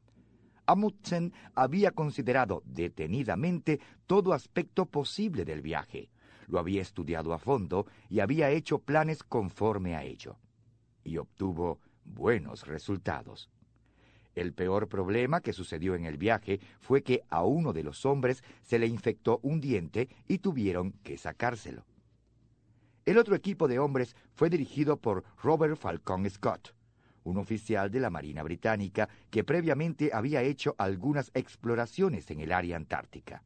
Amundsen había considerado detenidamente todo aspecto posible del viaje. Lo había estudiado a fondo y había hecho planes conforme a ello. Y obtuvo buenos resultados. El peor problema que sucedió en el viaje fue que a uno de los hombres se le infectó un diente y tuvieron que sacárselo. El otro equipo de hombres fue dirigido por Robert Falcon Scott, un oficial de la Marina Británica que previamente había hecho algunas exploraciones en el área antártica.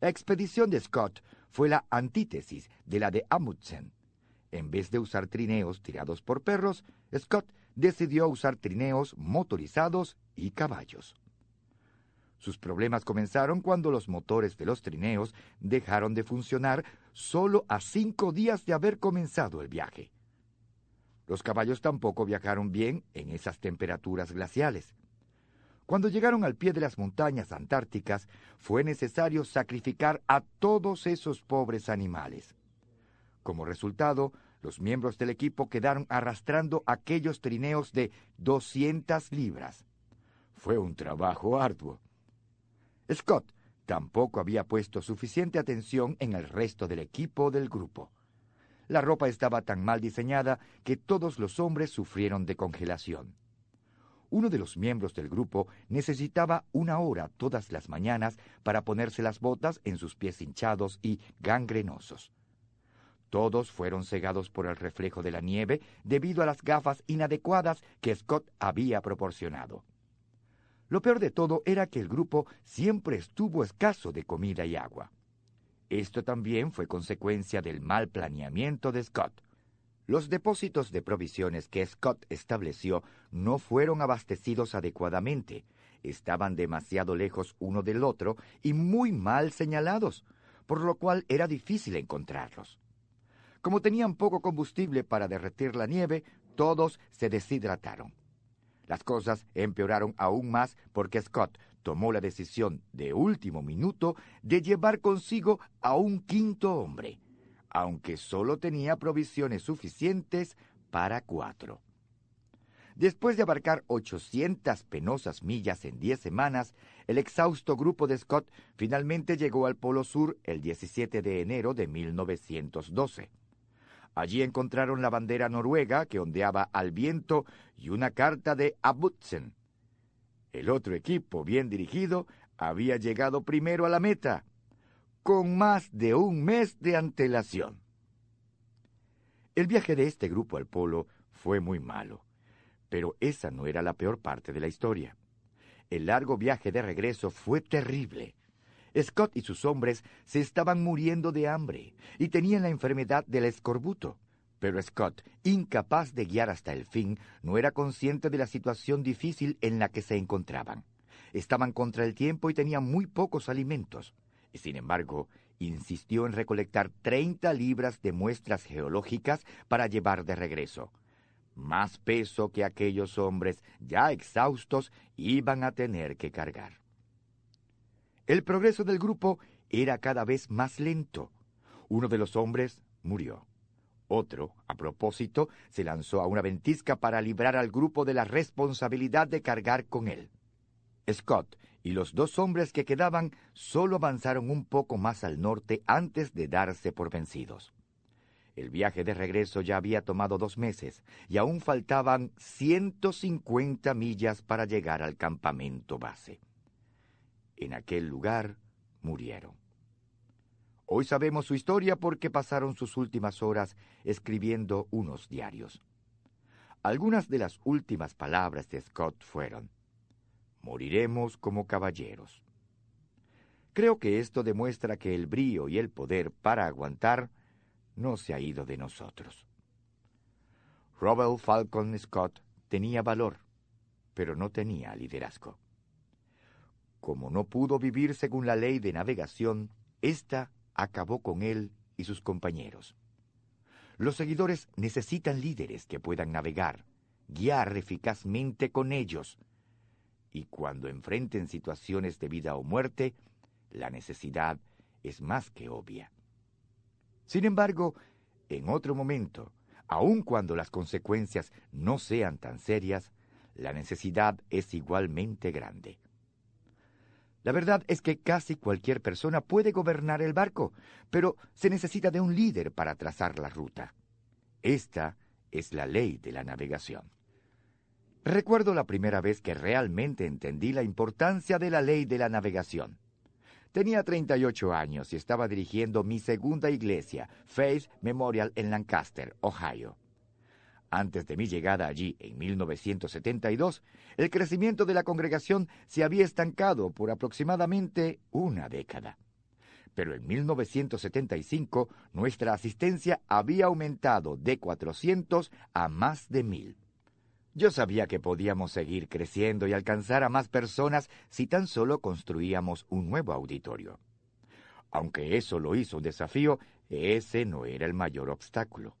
La expedición de Scott fue la antítesis de la de Amundsen. En vez de usar trineos tirados por perros, Scott decidió usar trineos motorizados y caballos. Sus problemas comenzaron cuando los motores de los trineos dejaron de funcionar solo a cinco días de haber comenzado el viaje. Los caballos tampoco viajaron bien en esas temperaturas glaciales. Cuando llegaron al pie de las montañas antárticas, fue necesario sacrificar a todos esos pobres animales. Como resultado, los miembros del equipo quedaron arrastrando aquellos trineos de 200 libras. Fue un trabajo arduo. Scott tampoco había puesto suficiente atención en el resto del equipo del grupo. La ropa estaba tan mal diseñada que todos los hombres sufrieron de congelación. Uno de los miembros del grupo necesitaba una hora todas las mañanas para ponerse las botas en sus pies hinchados y gangrenosos. Todos fueron cegados por el reflejo de la nieve debido a las gafas inadecuadas que Scott había proporcionado. Lo peor de todo era que el grupo siempre estuvo escaso de comida y agua. Esto también fue consecuencia del mal planeamiento de Scott. Los depósitos de provisiones que Scott estableció no fueron abastecidos adecuadamente, estaban demasiado lejos uno del otro y muy mal señalados, por lo cual era difícil encontrarlos. Como tenían poco combustible para derretir la nieve, todos se deshidrataron. Las cosas empeoraron aún más porque Scott tomó la decisión de último minuto de llevar consigo a un quinto hombre, aunque solo tenía provisiones suficientes para cuatro. Después de abarcar 800 penosas millas en diez semanas, el exhausto grupo de Scott finalmente llegó al Polo Sur el 17 de enero de 1912. Allí encontraron la bandera noruega que ondeaba al viento y una carta de Abutsen. El otro equipo, bien dirigido, había llegado primero a la meta, con más de un mes de antelación. El viaje de este grupo al polo fue muy malo, pero esa no era la peor parte de la historia. El largo viaje de regreso fue terrible. Scott y sus hombres se estaban muriendo de hambre y tenían la enfermedad del escorbuto. Pero Scott, incapaz de guiar hasta el fin, no era consciente de la situación difícil en la que se encontraban. Estaban contra el tiempo y tenían muy pocos alimentos. Sin embargo, insistió en recolectar 30 libras de muestras geológicas para llevar de regreso. Más peso que aquellos hombres, ya exhaustos, iban a tener que cargar. El progreso del grupo era cada vez más lento. Uno de los hombres murió. Otro, a propósito, se lanzó a una ventisca para librar al grupo de la responsabilidad de cargar con él. Scott y los dos hombres que quedaban solo avanzaron un poco más al norte antes de darse por vencidos. El viaje de regreso ya había tomado dos meses y aún faltaban 150 millas para llegar al campamento base en aquel lugar murieron. Hoy sabemos su historia porque pasaron sus últimas horas escribiendo unos diarios. Algunas de las últimas palabras de Scott fueron, Moriremos como caballeros. Creo que esto demuestra que el brío y el poder para aguantar no se ha ido de nosotros. Robert Falcon Scott tenía valor, pero no tenía liderazgo. Como no pudo vivir según la ley de navegación, ésta acabó con él y sus compañeros. Los seguidores necesitan líderes que puedan navegar, guiar eficazmente con ellos, y cuando enfrenten situaciones de vida o muerte, la necesidad es más que obvia. Sin embargo, en otro momento, aun cuando las consecuencias no sean tan serias, la necesidad es igualmente grande. La verdad es que casi cualquier persona puede gobernar el barco, pero se necesita de un líder para trazar la ruta. Esta es la ley de la navegación. Recuerdo la primera vez que realmente entendí la importancia de la ley de la navegación. Tenía 38 años y estaba dirigiendo mi segunda iglesia, Faith Memorial en Lancaster, Ohio. Antes de mi llegada allí en 1972, el crecimiento de la congregación se había estancado por aproximadamente una década. Pero en 1975 nuestra asistencia había aumentado de 400 a más de mil. Yo sabía que podíamos seguir creciendo y alcanzar a más personas si tan solo construíamos un nuevo auditorio. Aunque eso lo hizo un desafío, ese no era el mayor obstáculo.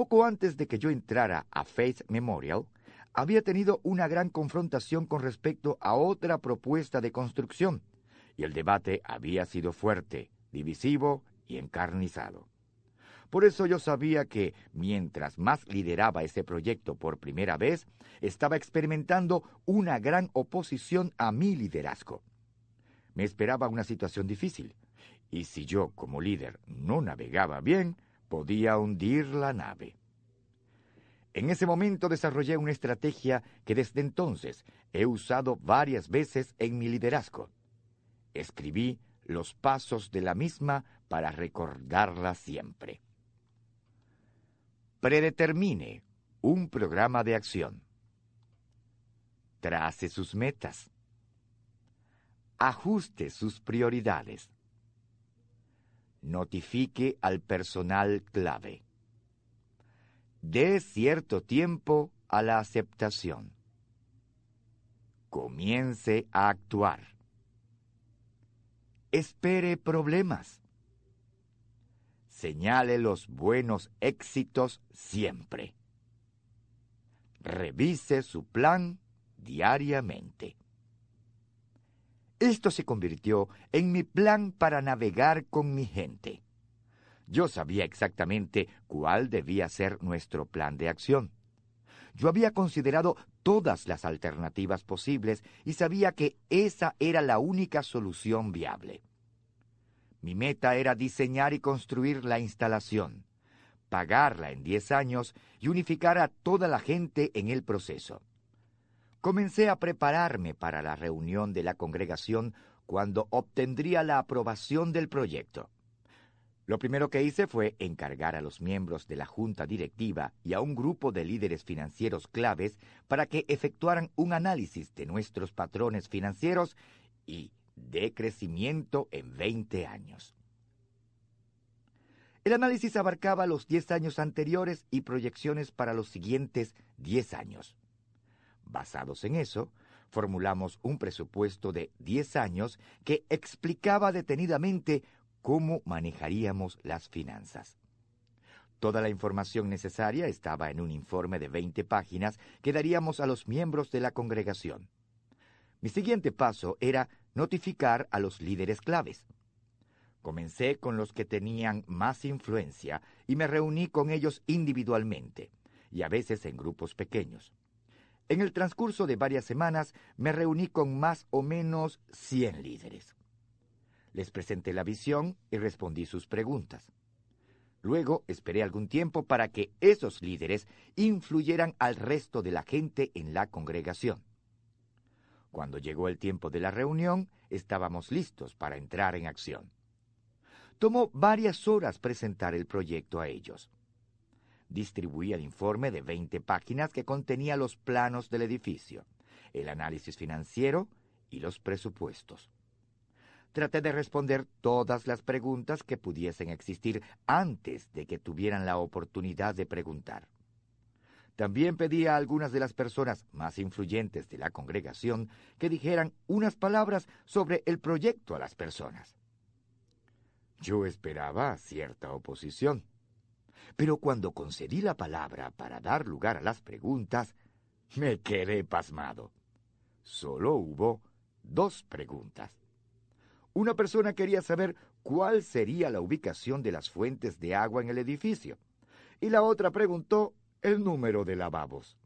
Poco antes de que yo entrara a Faith Memorial, había tenido una gran confrontación con respecto a otra propuesta de construcción, y el debate había sido fuerte, divisivo y encarnizado. Por eso yo sabía que, mientras más lideraba ese proyecto por primera vez, estaba experimentando una gran oposición a mi liderazgo. Me esperaba una situación difícil, y si yo como líder no navegaba bien, podía hundir la nave. En ese momento desarrollé una estrategia que desde entonces he usado varias veces en mi liderazgo. Escribí los pasos de la misma para recordarla siempre. Predetermine un programa de acción. Trace sus metas. Ajuste sus prioridades. Notifique al personal clave. Dé cierto tiempo a la aceptación. Comience a actuar. Espere problemas. Señale los buenos éxitos siempre. Revise su plan diariamente. Esto se convirtió en mi plan para navegar con mi gente. Yo sabía exactamente cuál debía ser nuestro plan de acción. Yo había considerado todas las alternativas posibles y sabía que esa era la única solución viable. Mi meta era diseñar y construir la instalación, pagarla en diez años y unificar a toda la gente en el proceso. Comencé a prepararme para la reunión de la congregación cuando obtendría la aprobación del proyecto. Lo primero que hice fue encargar a los miembros de la junta directiva y a un grupo de líderes financieros claves para que efectuaran un análisis de nuestros patrones financieros y de crecimiento en 20 años. El análisis abarcaba los 10 años anteriores y proyecciones para los siguientes 10 años. Basados en eso, formulamos un presupuesto de 10 años que explicaba detenidamente cómo manejaríamos las finanzas. Toda la información necesaria estaba en un informe de 20 páginas que daríamos a los miembros de la congregación. Mi siguiente paso era notificar a los líderes claves. Comencé con los que tenían más influencia y me reuní con ellos individualmente, y a veces en grupos pequeños. En el transcurso de varias semanas me reuní con más o menos 100 líderes. Les presenté la visión y respondí sus preguntas. Luego esperé algún tiempo para que esos líderes influyeran al resto de la gente en la congregación. Cuando llegó el tiempo de la reunión, estábamos listos para entrar en acción. Tomó varias horas presentar el proyecto a ellos. Distribuí el informe de 20 páginas que contenía los planos del edificio, el análisis financiero y los presupuestos traté de responder todas las preguntas que pudiesen existir antes de que tuvieran la oportunidad de preguntar. También pedí a algunas de las personas más influyentes de la congregación que dijeran unas palabras sobre el proyecto a las personas. Yo esperaba cierta oposición, pero cuando concedí la palabra para dar lugar a las preguntas, me quedé pasmado. Solo hubo dos preguntas. Una persona quería saber cuál sería la ubicación de las fuentes de agua en el edificio, y la otra preguntó el número de lavabos.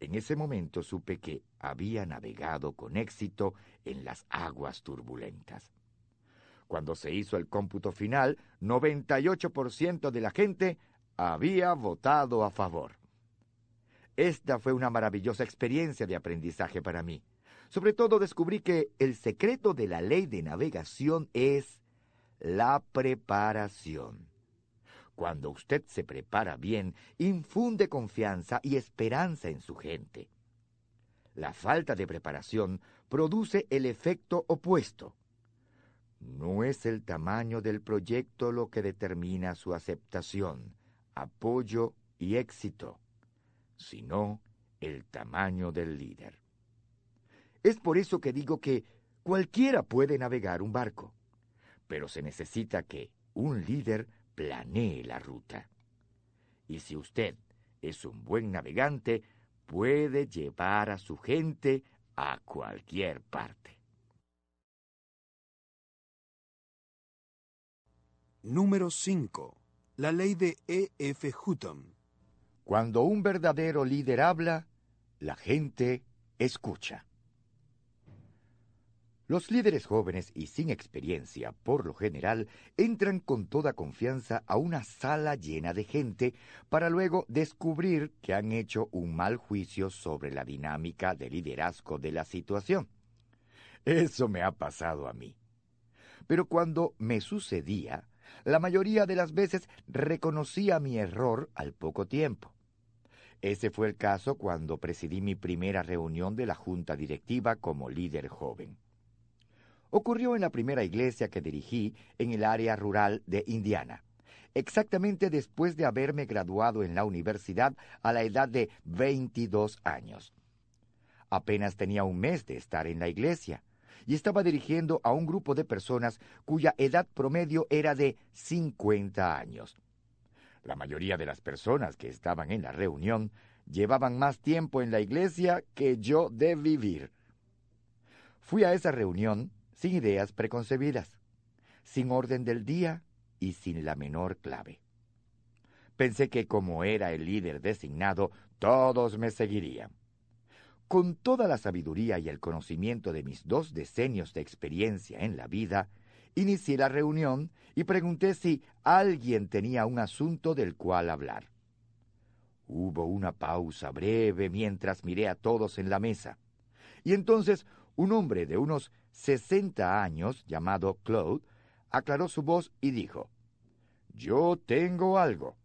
En ese momento supe que había navegado con éxito en las aguas turbulentas. Cuando se hizo el cómputo final, 98% de la gente había votado a favor. Esta fue una maravillosa experiencia de aprendizaje para mí. Sobre todo descubrí que el secreto de la ley de navegación es la preparación. Cuando usted se prepara bien, infunde confianza y esperanza en su gente. La falta de preparación produce el efecto opuesto. No es el tamaño del proyecto lo que determina su aceptación, apoyo y éxito, sino el tamaño del líder. Es por eso que digo que cualquiera puede navegar un barco, pero se necesita que un líder planee la ruta. Y si usted es un buen navegante, puede llevar a su gente a cualquier parte. Número 5. La ley de E. F. Hutton. Cuando un verdadero líder habla, la gente escucha. Los líderes jóvenes y sin experiencia, por lo general, entran con toda confianza a una sala llena de gente para luego descubrir que han hecho un mal juicio sobre la dinámica de liderazgo de la situación. Eso me ha pasado a mí. Pero cuando me sucedía, la mayoría de las veces reconocía mi error al poco tiempo. Ese fue el caso cuando presidí mi primera reunión de la junta directiva como líder joven ocurrió en la primera iglesia que dirigí en el área rural de Indiana, exactamente después de haberme graduado en la universidad a la edad de 22 años. Apenas tenía un mes de estar en la iglesia y estaba dirigiendo a un grupo de personas cuya edad promedio era de 50 años. La mayoría de las personas que estaban en la reunión llevaban más tiempo en la iglesia que yo de vivir. Fui a esa reunión sin ideas preconcebidas, sin orden del día y sin la menor clave. Pensé que como era el líder designado, todos me seguirían. Con toda la sabiduría y el conocimiento de mis dos decenios de experiencia en la vida, inicié la reunión y pregunté si alguien tenía un asunto del cual hablar. Hubo una pausa breve mientras miré a todos en la mesa. Y entonces un hombre de unos sesenta años, llamado Claude, aclaró su voz y dijo, Yo tengo algo.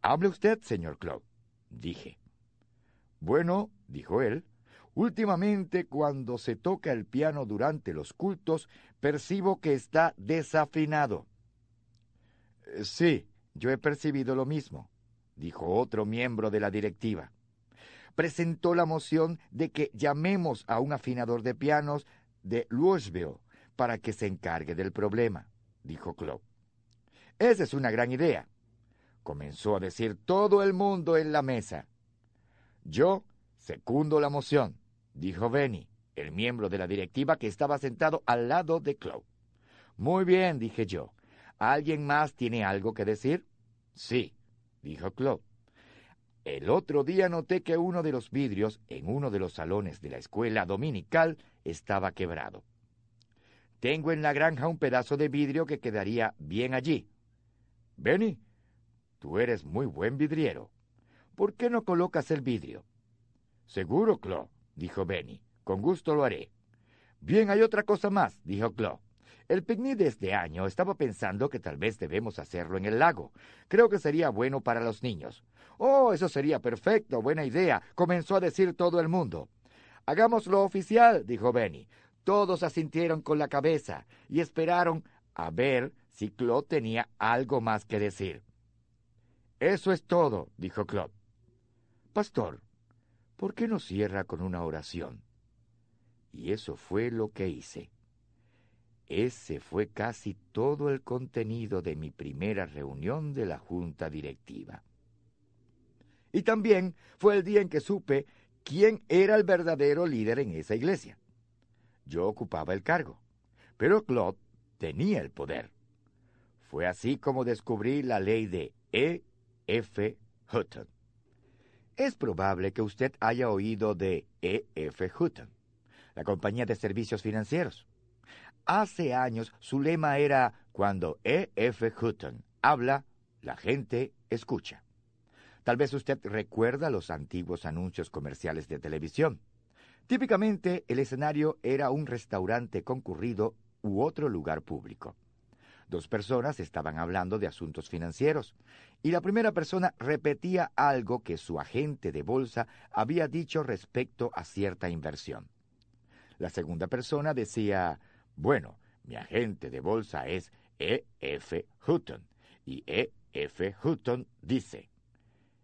Hable usted, señor Claude, dije. Bueno, dijo él, últimamente cuando se toca el piano durante los cultos, percibo que está desafinado. Sí, yo he percibido lo mismo, dijo otro miembro de la directiva presentó la moción de que llamemos a un afinador de pianos de Louisville para que se encargue del problema, dijo Claude. Esa es una gran idea, comenzó a decir todo el mundo en la mesa. Yo secundo la moción, dijo Benny, el miembro de la directiva que estaba sentado al lado de Claude. Muy bien, dije yo. ¿Alguien más tiene algo que decir? Sí, dijo Claude. El otro día noté que uno de los vidrios en uno de los salones de la escuela dominical estaba quebrado. Tengo en la granja un pedazo de vidrio que quedaría bien allí. Benny, tú eres muy buen vidriero. ¿Por qué no colocas el vidrio? Seguro, Clo, dijo Benny. Con gusto lo haré. Bien, hay otra cosa más, dijo Clo. El picnic de este año estaba pensando que tal vez debemos hacerlo en el lago. Creo que sería bueno para los niños. Oh, eso sería perfecto, buena idea, comenzó a decir todo el mundo. Hagámoslo oficial, dijo Benny. Todos asintieron con la cabeza y esperaron a ver si Claude tenía algo más que decir. Eso es todo, dijo Claude. Pastor, ¿por qué no cierra con una oración? Y eso fue lo que hice. Ese fue casi todo el contenido de mi primera reunión de la junta directiva. Y también fue el día en que supe quién era el verdadero líder en esa iglesia. Yo ocupaba el cargo, pero Claude tenía el poder. Fue así como descubrí la ley de E. F. Hutton. Es probable que usted haya oído de E. F. Hutton, la compañía de servicios financieros. Hace años su lema era cuando E. F. Hutton habla, la gente escucha. Tal vez usted recuerda los antiguos anuncios comerciales de televisión. Típicamente el escenario era un restaurante concurrido u otro lugar público. Dos personas estaban hablando de asuntos financieros y la primera persona repetía algo que su agente de bolsa había dicho respecto a cierta inversión. La segunda persona decía, bueno, mi agente de bolsa es E. F. Hutton y E. F. Hutton dice.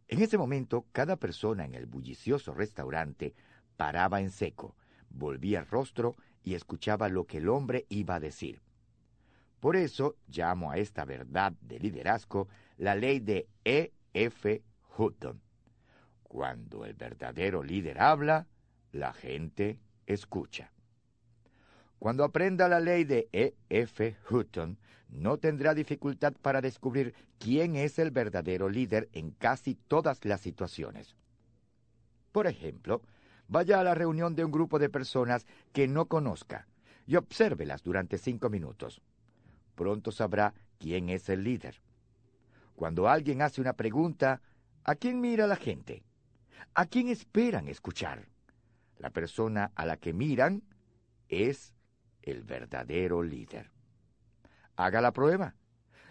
En ese momento, cada persona en el bullicioso restaurante paraba en seco, volvía el rostro y escuchaba lo que el hombre iba a decir. Por eso llamo a esta verdad de liderazgo la ley de E. F. Hutton. Cuando el verdadero líder habla, la gente escucha. Cuando aprenda la ley de E. F. Hutton, no tendrá dificultad para descubrir quién es el verdadero líder en casi todas las situaciones. Por ejemplo, vaya a la reunión de un grupo de personas que no conozca y obsérvelas durante cinco minutos. Pronto sabrá quién es el líder. Cuando alguien hace una pregunta, ¿a quién mira la gente? ¿A quién esperan escuchar? La persona a la que miran es el verdadero líder. Haga la prueba.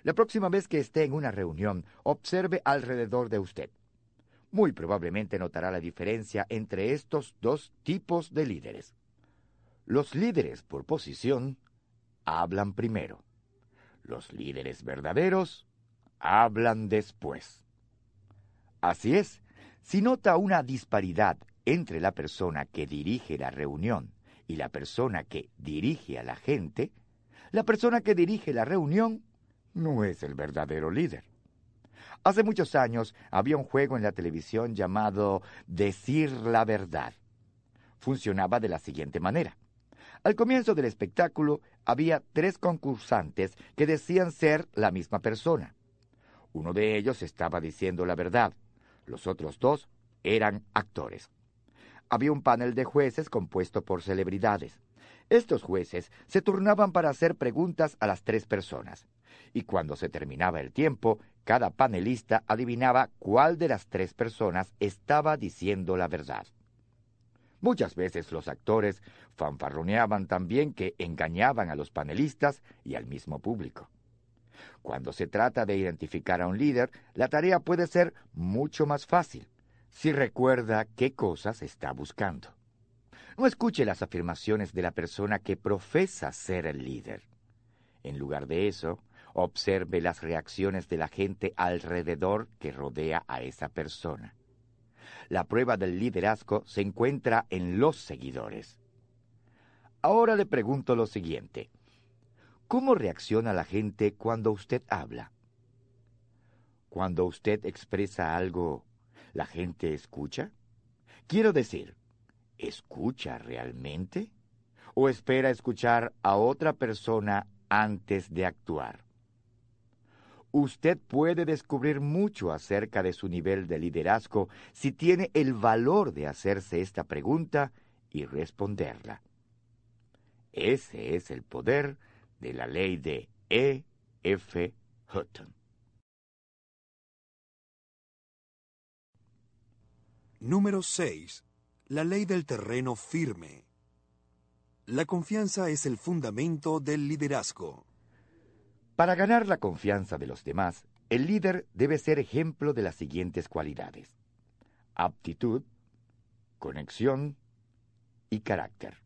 La próxima vez que esté en una reunión, observe alrededor de usted. Muy probablemente notará la diferencia entre estos dos tipos de líderes. Los líderes por posición hablan primero. Los líderes verdaderos hablan después. Así es, si nota una disparidad entre la persona que dirige la reunión y la persona que dirige a la gente, la persona que dirige la reunión no es el verdadero líder. Hace muchos años había un juego en la televisión llamado Decir la verdad. Funcionaba de la siguiente manera. Al comienzo del espectáculo había tres concursantes que decían ser la misma persona. Uno de ellos estaba diciendo la verdad. Los otros dos eran actores. Había un panel de jueces compuesto por celebridades. Estos jueces se turnaban para hacer preguntas a las tres personas. Y cuando se terminaba el tiempo, cada panelista adivinaba cuál de las tres personas estaba diciendo la verdad. Muchas veces los actores fanfarroneaban también que engañaban a los panelistas y al mismo público. Cuando se trata de identificar a un líder, la tarea puede ser mucho más fácil si recuerda qué cosas está buscando. No escuche las afirmaciones de la persona que profesa ser el líder. En lugar de eso, observe las reacciones de la gente alrededor que rodea a esa persona. La prueba del liderazgo se encuentra en los seguidores. Ahora le pregunto lo siguiente. ¿Cómo reacciona la gente cuando usted habla? Cuando usted expresa algo, ¿la gente escucha? Quiero decir, ¿escucha realmente? ¿O espera escuchar a otra persona antes de actuar? Usted puede descubrir mucho acerca de su nivel de liderazgo si tiene el valor de hacerse esta pregunta y responderla. Ese es el poder de la ley de E. F. Hutton. Número 6. La ley del terreno firme. La confianza es el fundamento del liderazgo. Para ganar la confianza de los demás, el líder debe ser ejemplo de las siguientes cualidades. Aptitud, conexión y carácter.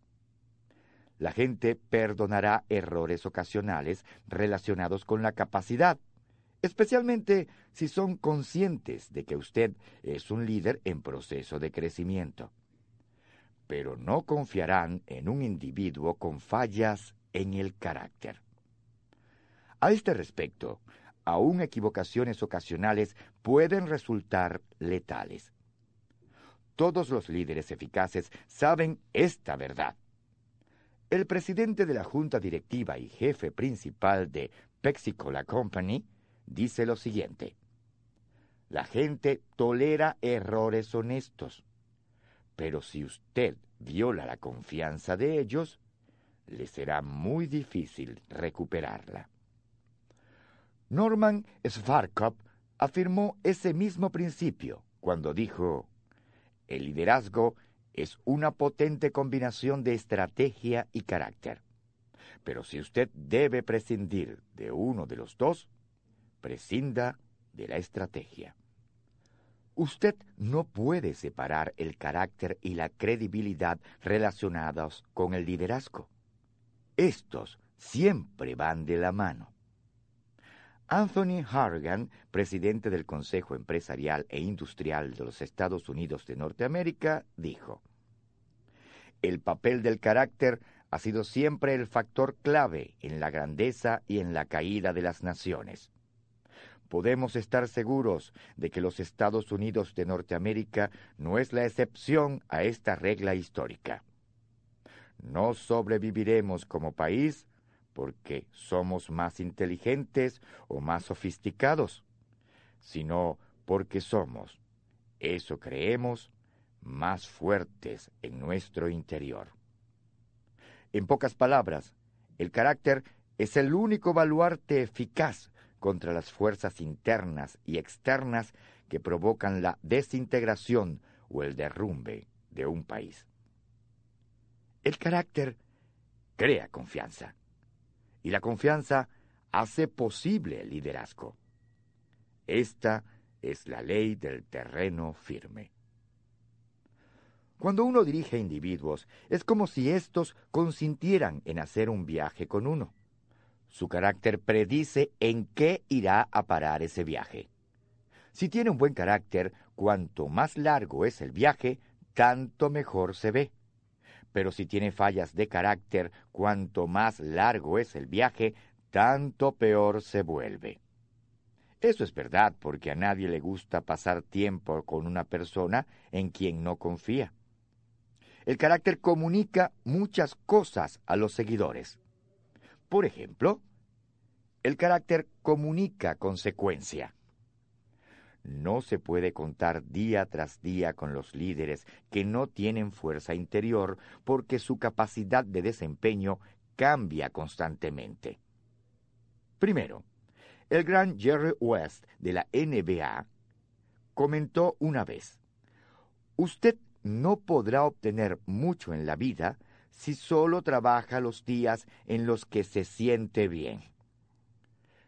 La gente perdonará errores ocasionales relacionados con la capacidad, especialmente si son conscientes de que usted es un líder en proceso de crecimiento. Pero no confiarán en un individuo con fallas en el carácter. A este respecto, aún equivocaciones ocasionales pueden resultar letales. Todos los líderes eficaces saben esta verdad. El presidente de la junta directiva y jefe principal de Pexicola Company dice lo siguiente. La gente tolera errores honestos, pero si usted viola la confianza de ellos, le será muy difícil recuperarla. Norman Svarkop afirmó ese mismo principio cuando dijo, el liderazgo es una potente combinación de estrategia y carácter. Pero si usted debe prescindir de uno de los dos, prescinda de la estrategia. Usted no puede separar el carácter y la credibilidad relacionados con el liderazgo. Estos siempre van de la mano. Anthony Hargan, presidente del Consejo Empresarial e Industrial de los Estados Unidos de Norteamérica, dijo, El papel del carácter ha sido siempre el factor clave en la grandeza y en la caída de las naciones. Podemos estar seguros de que los Estados Unidos de Norteamérica no es la excepción a esta regla histórica. No sobreviviremos como país porque somos más inteligentes o más sofisticados, sino porque somos, eso creemos, más fuertes en nuestro interior. En pocas palabras, el carácter es el único baluarte eficaz contra las fuerzas internas y externas que provocan la desintegración o el derrumbe de un país. El carácter crea confianza y la confianza hace posible el liderazgo. Esta es la ley del terreno firme. Cuando uno dirige individuos, es como si éstos consintieran en hacer un viaje con uno. Su carácter predice en qué irá a parar ese viaje. Si tiene un buen carácter, cuanto más largo es el viaje, tanto mejor se ve. Pero si tiene fallas de carácter, cuanto más largo es el viaje, tanto peor se vuelve. Eso es verdad porque a nadie le gusta pasar tiempo con una persona en quien no confía. El carácter comunica muchas cosas a los seguidores. Por ejemplo, el carácter comunica consecuencia. No se puede contar día tras día con los líderes que no tienen fuerza interior porque su capacidad de desempeño cambia constantemente. Primero, el gran Jerry West de la NBA comentó una vez, Usted no podrá obtener mucho en la vida si solo trabaja los días en los que se siente bien.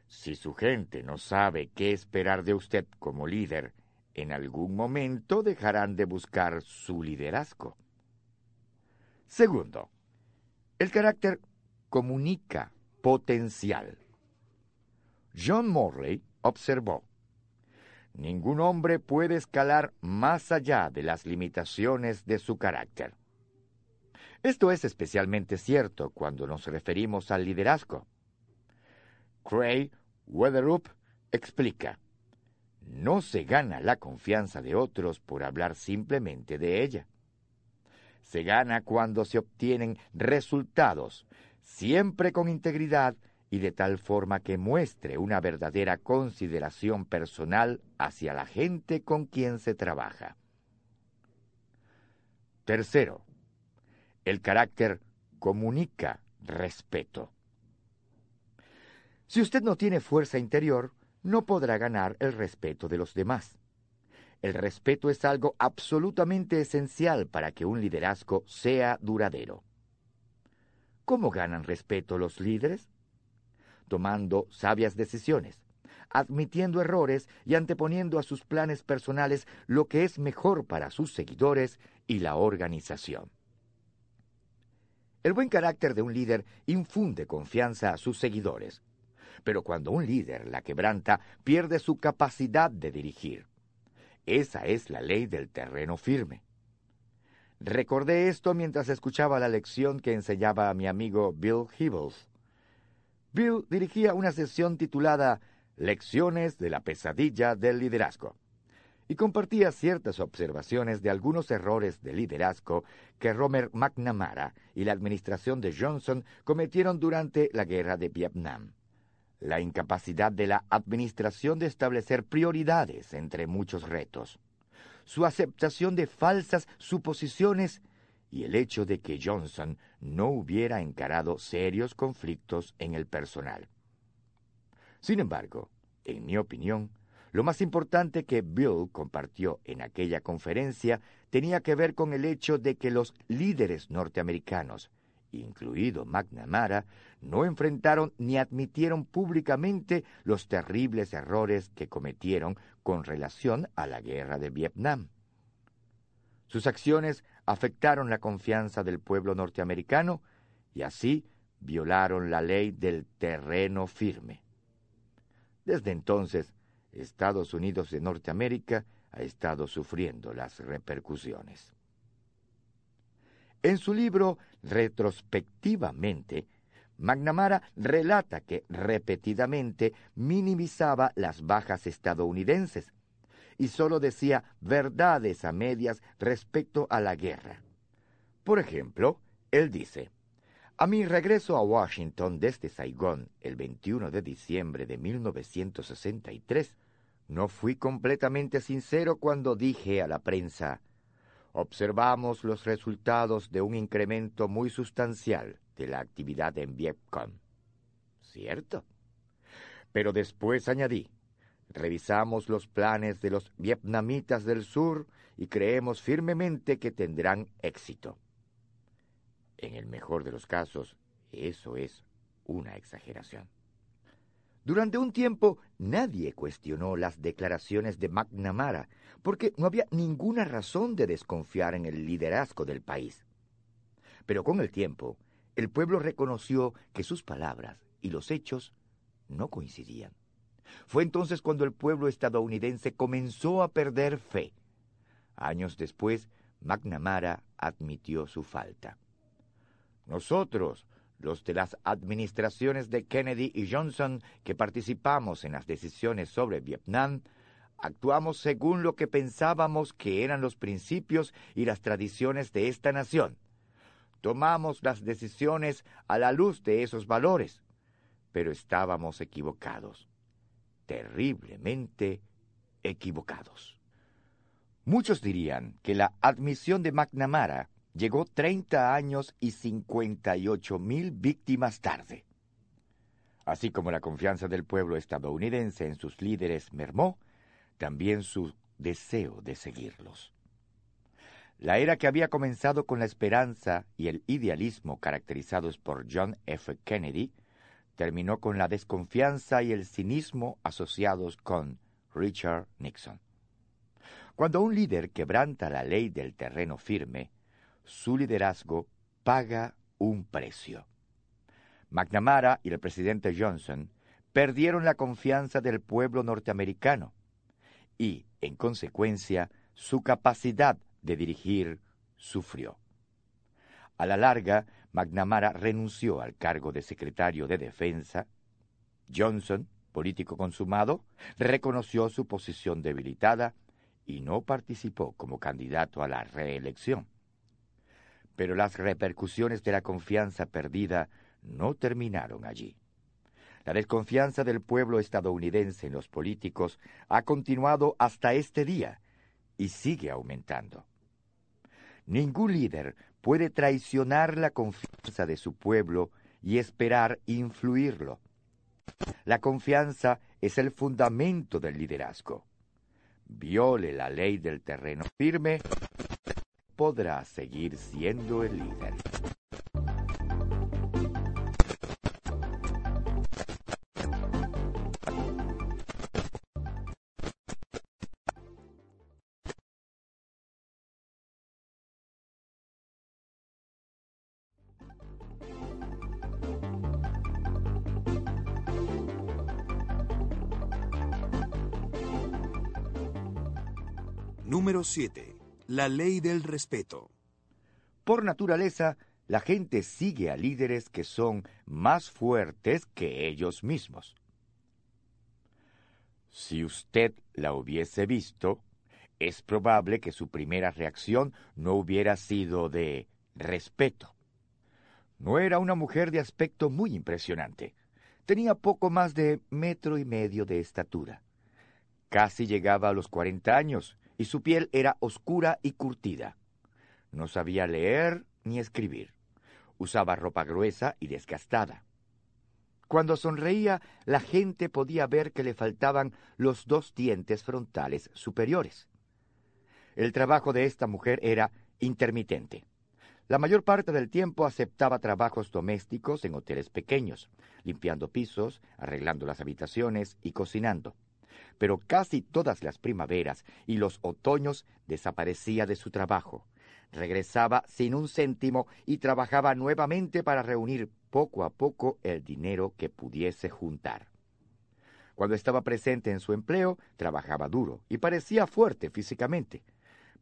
Si su gente no sabe qué esperar de usted como líder, en algún momento dejarán de buscar su liderazgo. Segundo, el carácter comunica potencial. John Morley observó, Ningún hombre puede escalar más allá de las limitaciones de su carácter. Esto es especialmente cierto cuando nos referimos al liderazgo. Cray Weatherup explica, no se gana la confianza de otros por hablar simplemente de ella. Se gana cuando se obtienen resultados, siempre con integridad y de tal forma que muestre una verdadera consideración personal hacia la gente con quien se trabaja. Tercero, el carácter comunica respeto. Si usted no tiene fuerza interior, no podrá ganar el respeto de los demás. El respeto es algo absolutamente esencial para que un liderazgo sea duradero. ¿Cómo ganan respeto los líderes? tomando sabias decisiones, admitiendo errores y anteponiendo a sus planes personales lo que es mejor para sus seguidores y la organización. El buen carácter de un líder infunde confianza a sus seguidores, pero cuando un líder la quebranta, pierde su capacidad de dirigir. Esa es la ley del terreno firme. Recordé esto mientras escuchaba la lección que enseñaba a mi amigo Bill Hibbles. Bill dirigía una sesión titulada Lecciones de la pesadilla del liderazgo y compartía ciertas observaciones de algunos errores de liderazgo que Romer McNamara y la administración de Johnson cometieron durante la guerra de Vietnam. La incapacidad de la administración de establecer prioridades entre muchos retos. Su aceptación de falsas suposiciones y el hecho de que Johnson no hubiera encarado serios conflictos en el personal. Sin embargo, en mi opinión, lo más importante que Bill compartió en aquella conferencia tenía que ver con el hecho de que los líderes norteamericanos, incluido McNamara, no enfrentaron ni admitieron públicamente los terribles errores que cometieron con relación a la guerra de Vietnam. Sus acciones afectaron la confianza del pueblo norteamericano y así violaron la ley del terreno firme. Desde entonces, Estados Unidos de Norteamérica ha estado sufriendo las repercusiones. En su libro Retrospectivamente, McNamara relata que repetidamente minimizaba las bajas estadounidenses y solo decía verdades a medias respecto a la guerra. Por ejemplo, él dice, a mi regreso a Washington desde Saigón el 21 de diciembre de 1963, no fui completamente sincero cuando dije a la prensa, observamos los resultados de un incremento muy sustancial de la actividad en Vietcong. ¿Cierto? Pero después añadí, revisamos los planes de los vietnamitas del sur y creemos firmemente que tendrán éxito. En el mejor de los casos, eso es una exageración. Durante un tiempo nadie cuestionó las declaraciones de McNamara, porque no había ninguna razón de desconfiar en el liderazgo del país. Pero con el tiempo, el pueblo reconoció que sus palabras y los hechos no coincidían. Fue entonces cuando el pueblo estadounidense comenzó a perder fe. Años después, McNamara admitió su falta. Nosotros, los de las administraciones de Kennedy y Johnson que participamos en las decisiones sobre Vietnam, actuamos según lo que pensábamos que eran los principios y las tradiciones de esta nación. Tomamos las decisiones a la luz de esos valores, pero estábamos equivocados, terriblemente equivocados. Muchos dirían que la admisión de McNamara llegó 30 años y 58 mil víctimas tarde. Así como la confianza del pueblo estadounidense en sus líderes mermó, también su deseo de seguirlos. La era que había comenzado con la esperanza y el idealismo caracterizados por John F. Kennedy terminó con la desconfianza y el cinismo asociados con Richard Nixon. Cuando un líder quebranta la ley del terreno firme, su liderazgo paga un precio. McNamara y el presidente Johnson perdieron la confianza del pueblo norteamericano y, en consecuencia, su capacidad de dirigir sufrió. A la larga, McNamara renunció al cargo de secretario de Defensa. Johnson, político consumado, reconoció su posición debilitada y no participó como candidato a la reelección. Pero las repercusiones de la confianza perdida no terminaron allí. La desconfianza del pueblo estadounidense en los políticos ha continuado hasta este día y sigue aumentando. Ningún líder puede traicionar la confianza de su pueblo y esperar influirlo. La confianza es el fundamento del liderazgo. Viole la ley del terreno firme podrá seguir siendo el líder. Número 7 la ley del respeto. Por naturaleza, la gente sigue a líderes que son más fuertes que ellos mismos. Si usted la hubiese visto, es probable que su primera reacción no hubiera sido de respeto. No era una mujer de aspecto muy impresionante. Tenía poco más de metro y medio de estatura. Casi llegaba a los cuarenta años y su piel era oscura y curtida. No sabía leer ni escribir. Usaba ropa gruesa y desgastada. Cuando sonreía, la gente podía ver que le faltaban los dos dientes frontales superiores. El trabajo de esta mujer era intermitente. La mayor parte del tiempo aceptaba trabajos domésticos en hoteles pequeños, limpiando pisos, arreglando las habitaciones y cocinando pero casi todas las primaveras y los otoños desaparecía de su trabajo. Regresaba sin un céntimo y trabajaba nuevamente para reunir poco a poco el dinero que pudiese juntar. Cuando estaba presente en su empleo, trabajaba duro y parecía fuerte físicamente,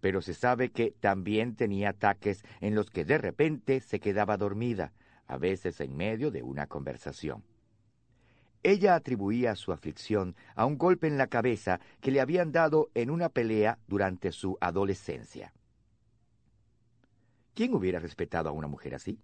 pero se sabe que también tenía ataques en los que de repente se quedaba dormida, a veces en medio de una conversación. Ella atribuía su aflicción a un golpe en la cabeza que le habían dado en una pelea durante su adolescencia. ¿Quién hubiera respetado a una mujer así?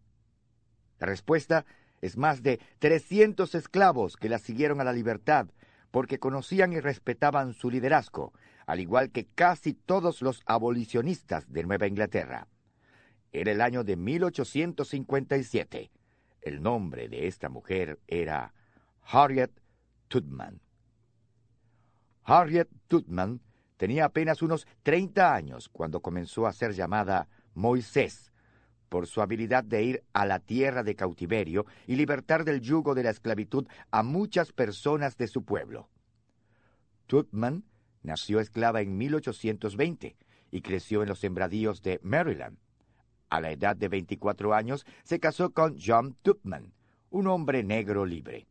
La respuesta es más de trescientos esclavos que la siguieron a la libertad porque conocían y respetaban su liderazgo, al igual que casi todos los abolicionistas de Nueva Inglaterra. Era el año de 1857. El nombre de esta mujer era Harriet Tubman. Harriet Tubman tenía apenas unos 30 años cuando comenzó a ser llamada Moisés por su habilidad de ir a la tierra de cautiverio y libertar del yugo de la esclavitud a muchas personas de su pueblo. Tubman nació esclava en 1820 y creció en los sembradíos de Maryland. A la edad de 24 años se casó con John Tubman, un hombre negro libre.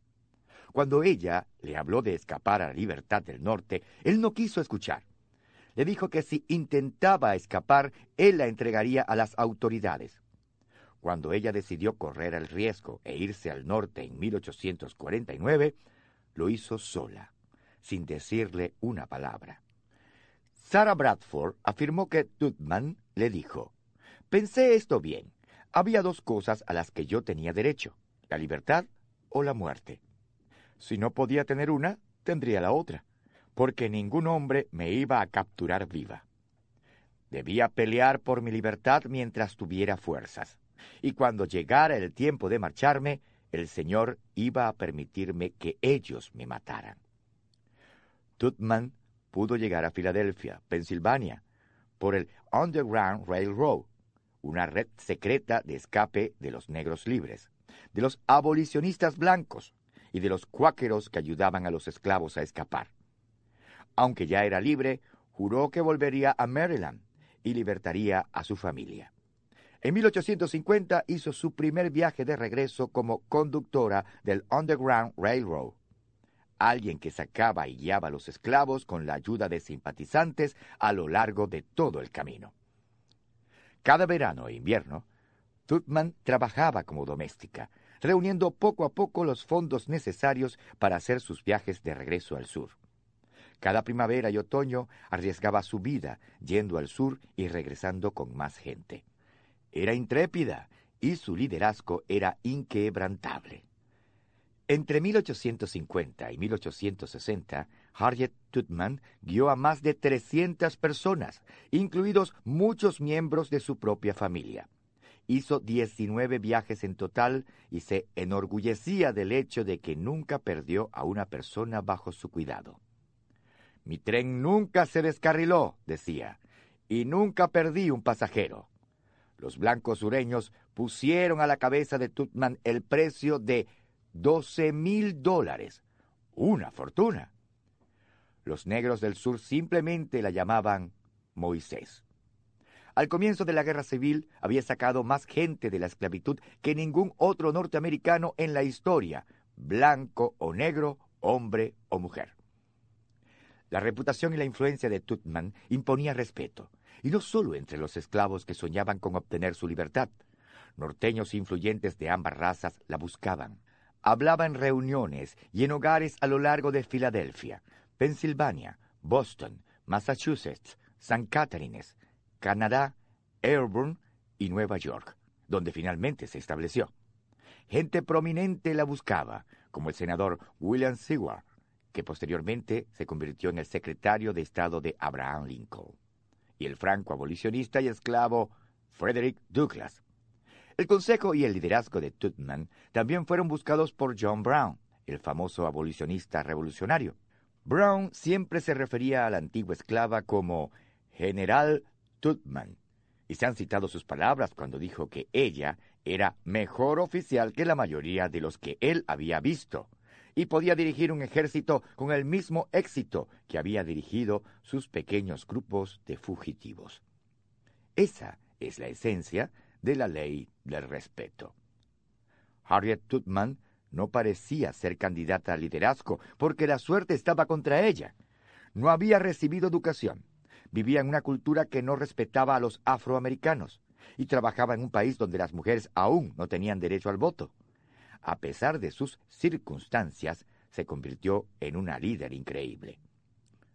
Cuando ella le habló de escapar a la libertad del norte, él no quiso escuchar. Le dijo que si intentaba escapar, él la entregaría a las autoridades. Cuando ella decidió correr el riesgo e irse al norte en 1849, lo hizo sola, sin decirle una palabra. Sarah Bradford afirmó que Tutman le dijo, Pensé esto bien. Había dos cosas a las que yo tenía derecho, la libertad o la muerte. Si no podía tener una, tendría la otra, porque ningún hombre me iba a capturar viva. Debía pelear por mi libertad mientras tuviera fuerzas, y cuando llegara el tiempo de marcharme, el Señor iba a permitirme que ellos me mataran. Tutman pudo llegar a Filadelfia, Pensilvania, por el Underground Railroad, una red secreta de escape de los negros libres, de los abolicionistas blancos, y de los cuáqueros que ayudaban a los esclavos a escapar. Aunque ya era libre, juró que volvería a Maryland y libertaría a su familia. En 1850 hizo su primer viaje de regreso como conductora del Underground Railroad, alguien que sacaba y guiaba a los esclavos con la ayuda de simpatizantes a lo largo de todo el camino. Cada verano e invierno, Tutman trabajaba como doméstica, reuniendo poco a poco los fondos necesarios para hacer sus viajes de regreso al sur. Cada primavera y otoño arriesgaba su vida yendo al sur y regresando con más gente. Era intrépida y su liderazgo era inquebrantable. Entre 1850 y 1860, Harriet Tubman guió a más de 300 personas, incluidos muchos miembros de su propia familia. Hizo 19 viajes en total y se enorgullecía del hecho de que nunca perdió a una persona bajo su cuidado. Mi tren nunca se descarriló, decía, y nunca perdí un pasajero. Los blancos sureños pusieron a la cabeza de Tutman el precio de 12 mil dólares, una fortuna. Los negros del sur simplemente la llamaban Moisés. Al comienzo de la guerra civil había sacado más gente de la esclavitud que ningún otro norteamericano en la historia, blanco o negro, hombre o mujer. La reputación y la influencia de Tutman imponía respeto, y no solo entre los esclavos que soñaban con obtener su libertad. Norteños influyentes de ambas razas la buscaban. Hablaba en reuniones y en hogares a lo largo de Filadelfia, Pensilvania, Boston, Massachusetts, San Catharines, Canadá, Airborne y Nueva York, donde finalmente se estableció. Gente prominente la buscaba, como el senador William Seward, que posteriormente se convirtió en el secretario de Estado de Abraham Lincoln, y el franco abolicionista y esclavo Frederick Douglass. El consejo y el liderazgo de Tutman también fueron buscados por John Brown, el famoso abolicionista revolucionario. Brown siempre se refería a la antigua esclava como General Y se han citado sus palabras cuando dijo que ella era mejor oficial que la mayoría de los que él había visto, y podía dirigir un ejército con el mismo éxito que había dirigido sus pequeños grupos de fugitivos. Esa es la esencia de la ley del respeto. Harriet Tutman no parecía ser candidata al liderazgo porque la suerte estaba contra ella. No había recibido educación vivía en una cultura que no respetaba a los afroamericanos y trabajaba en un país donde las mujeres aún no tenían derecho al voto. A pesar de sus circunstancias, se convirtió en una líder increíble.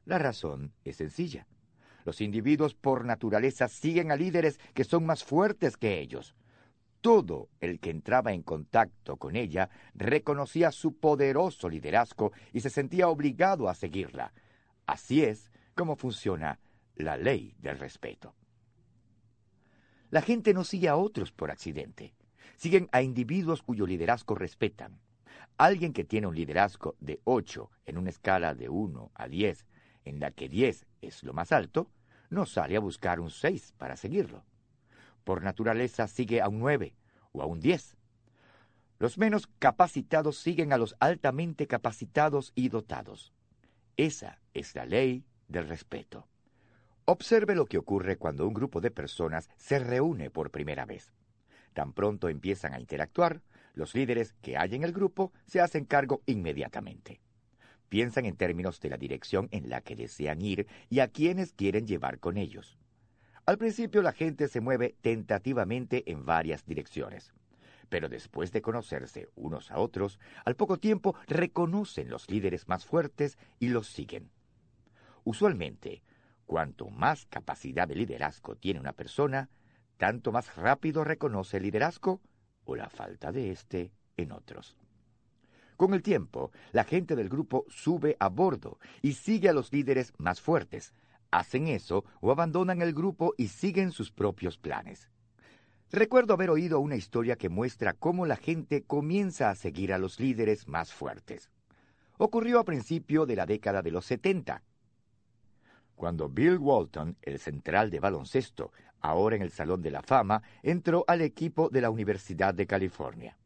La razón es sencilla. Los individuos por naturaleza siguen a líderes que son más fuertes que ellos. Todo el que entraba en contacto con ella reconocía su poderoso liderazgo y se sentía obligado a seguirla. Así es cómo funciona la ley del respeto. La gente no sigue a otros por accidente. Siguen a individuos cuyo liderazgo respetan. Alguien que tiene un liderazgo de 8 en una escala de 1 a 10, en la que 10 es lo más alto, no sale a buscar un 6 para seguirlo. Por naturaleza sigue a un 9 o a un 10. Los menos capacitados siguen a los altamente capacitados y dotados. Esa es la ley del respeto. Observe lo que ocurre cuando un grupo de personas se reúne por primera vez. Tan pronto empiezan a interactuar, los líderes que hay en el grupo se hacen cargo inmediatamente. Piensan en términos de la dirección en la que desean ir y a quienes quieren llevar con ellos. Al principio la gente se mueve tentativamente en varias direcciones, pero después de conocerse unos a otros, al poco tiempo reconocen los líderes más fuertes y los siguen. Usualmente, cuanto más capacidad de liderazgo tiene una persona, tanto más rápido reconoce el liderazgo o la falta de éste en otros. Con el tiempo, la gente del grupo sube a bordo y sigue a los líderes más fuertes. Hacen eso o abandonan el grupo y siguen sus propios planes. Recuerdo haber oído una historia que muestra cómo la gente comienza a seguir a los líderes más fuertes. Ocurrió a principio de la década de los 70. Cuando Bill Walton, el central de baloncesto, ahora en el Salón de la Fama, entró al equipo de la Universidad de California,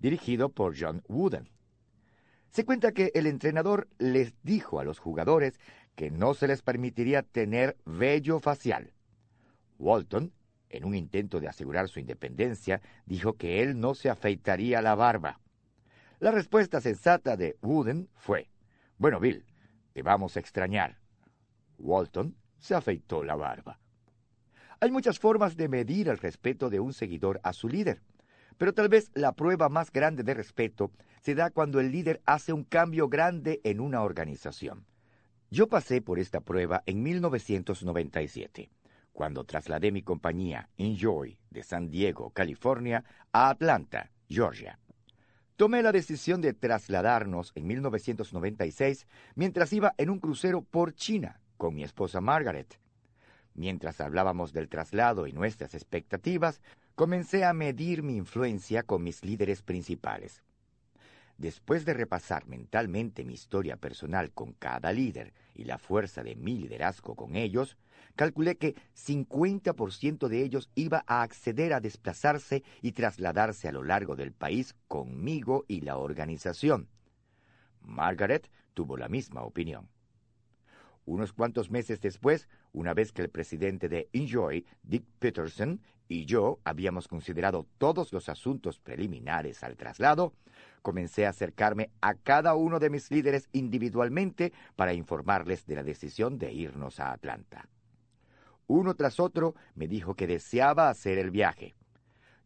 dirigido por John Wooden. Se cuenta que el entrenador les dijo a los jugadores que no se les permitiría tener vello facial. Walton, en un intento de asegurar su independencia, dijo que él no se afeitaría la barba. La respuesta sensata de Wooden fue, Bueno, Bill, te vamos a extrañar. Walton se afeitó la barba. Hay muchas formas de medir el respeto de un seguidor a su líder. Pero tal vez la prueba más grande de respeto se da cuando el líder hace un cambio grande en una organización. Yo pasé por esta prueba en 1997, cuando trasladé mi compañía Enjoy de San Diego, California, a Atlanta, Georgia. Tomé la decisión de trasladarnos en 1996 mientras iba en un crucero por China con mi esposa Margaret. Mientras hablábamos del traslado y nuestras expectativas, comencé a medir mi influencia con mis líderes principales. Después de repasar mentalmente mi historia personal con cada líder y la fuerza de mi liderazgo con ellos, calculé que 50% de ellos iba a acceder a desplazarse y trasladarse a lo largo del país conmigo y la organización. Margaret tuvo la misma opinión. Unos cuantos meses después, una vez que el presidente de Enjoy, Dick Peterson, y yo habíamos considerado todos los asuntos preliminares al traslado, comencé a acercarme a cada uno de mis líderes individualmente para informarles de la decisión de irnos a Atlanta. Uno tras otro me dijo que deseaba hacer el viaje.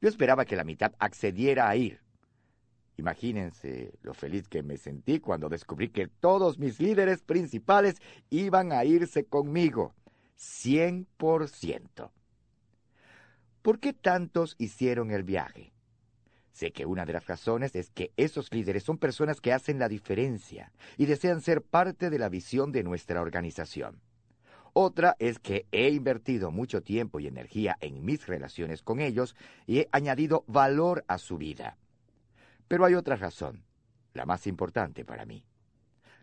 Yo esperaba que la mitad accediera a ir. Imagínense lo feliz que me sentí cuando descubrí que todos mis líderes principales iban a irse conmigo. Cien por ciento. ¿Por qué tantos hicieron el viaje? Sé que una de las razones es que esos líderes son personas que hacen la diferencia y desean ser parte de la visión de nuestra organización. Otra es que he invertido mucho tiempo y energía en mis relaciones con ellos y he añadido valor a su vida. Pero hay otra razón, la más importante para mí.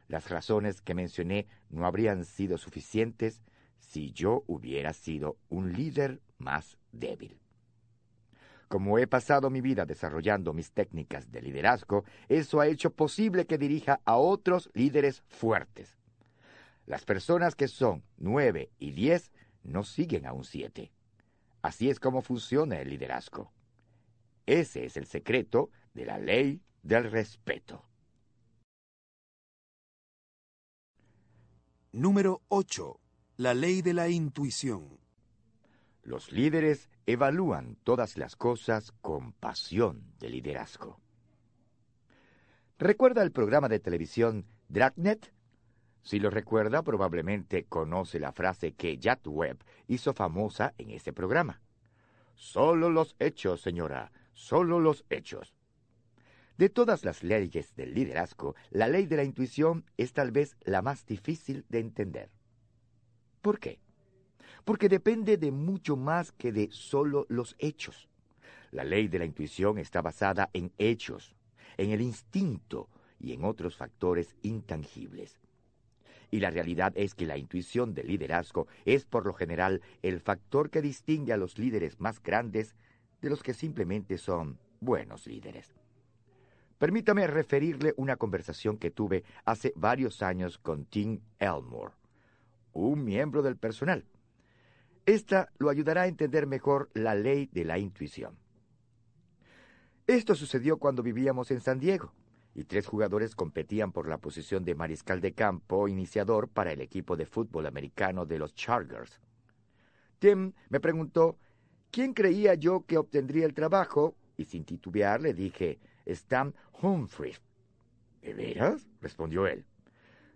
Las razones que mencioné no habrían sido suficientes si yo hubiera sido un líder más débil. Como he pasado mi vida desarrollando mis técnicas de liderazgo, eso ha hecho posible que dirija a otros líderes fuertes. Las personas que son nueve y diez no siguen a un siete. Así es como funciona el liderazgo. Ese es el secreto de la ley del respeto. Número 8. La ley de la intuición. Los líderes evalúan todas las cosas con pasión de liderazgo. ¿Recuerda el programa de televisión Dragnet? Si lo recuerda, probablemente conoce la frase que Jack Webb hizo famosa en ese programa. Solo los hechos, señora, solo los hechos. De todas las leyes del liderazgo, la ley de la intuición es tal vez la más difícil de entender. ¿Por qué? Porque depende de mucho más que de solo los hechos. La ley de la intuición está basada en hechos, en el instinto y en otros factores intangibles. Y la realidad es que la intuición del liderazgo es por lo general el factor que distingue a los líderes más grandes de los que simplemente son buenos líderes. Permítame referirle una conversación que tuve hace varios años con Tim Elmore, un miembro del personal. Esta lo ayudará a entender mejor la ley de la intuición. Esto sucedió cuando vivíamos en San Diego y tres jugadores competían por la posición de mariscal de campo iniciador para el equipo de fútbol americano de los Chargers. Tim me preguntó quién creía yo que obtendría el trabajo y sin titubear le dije Stan Humphries. ¿De veras? respondió él.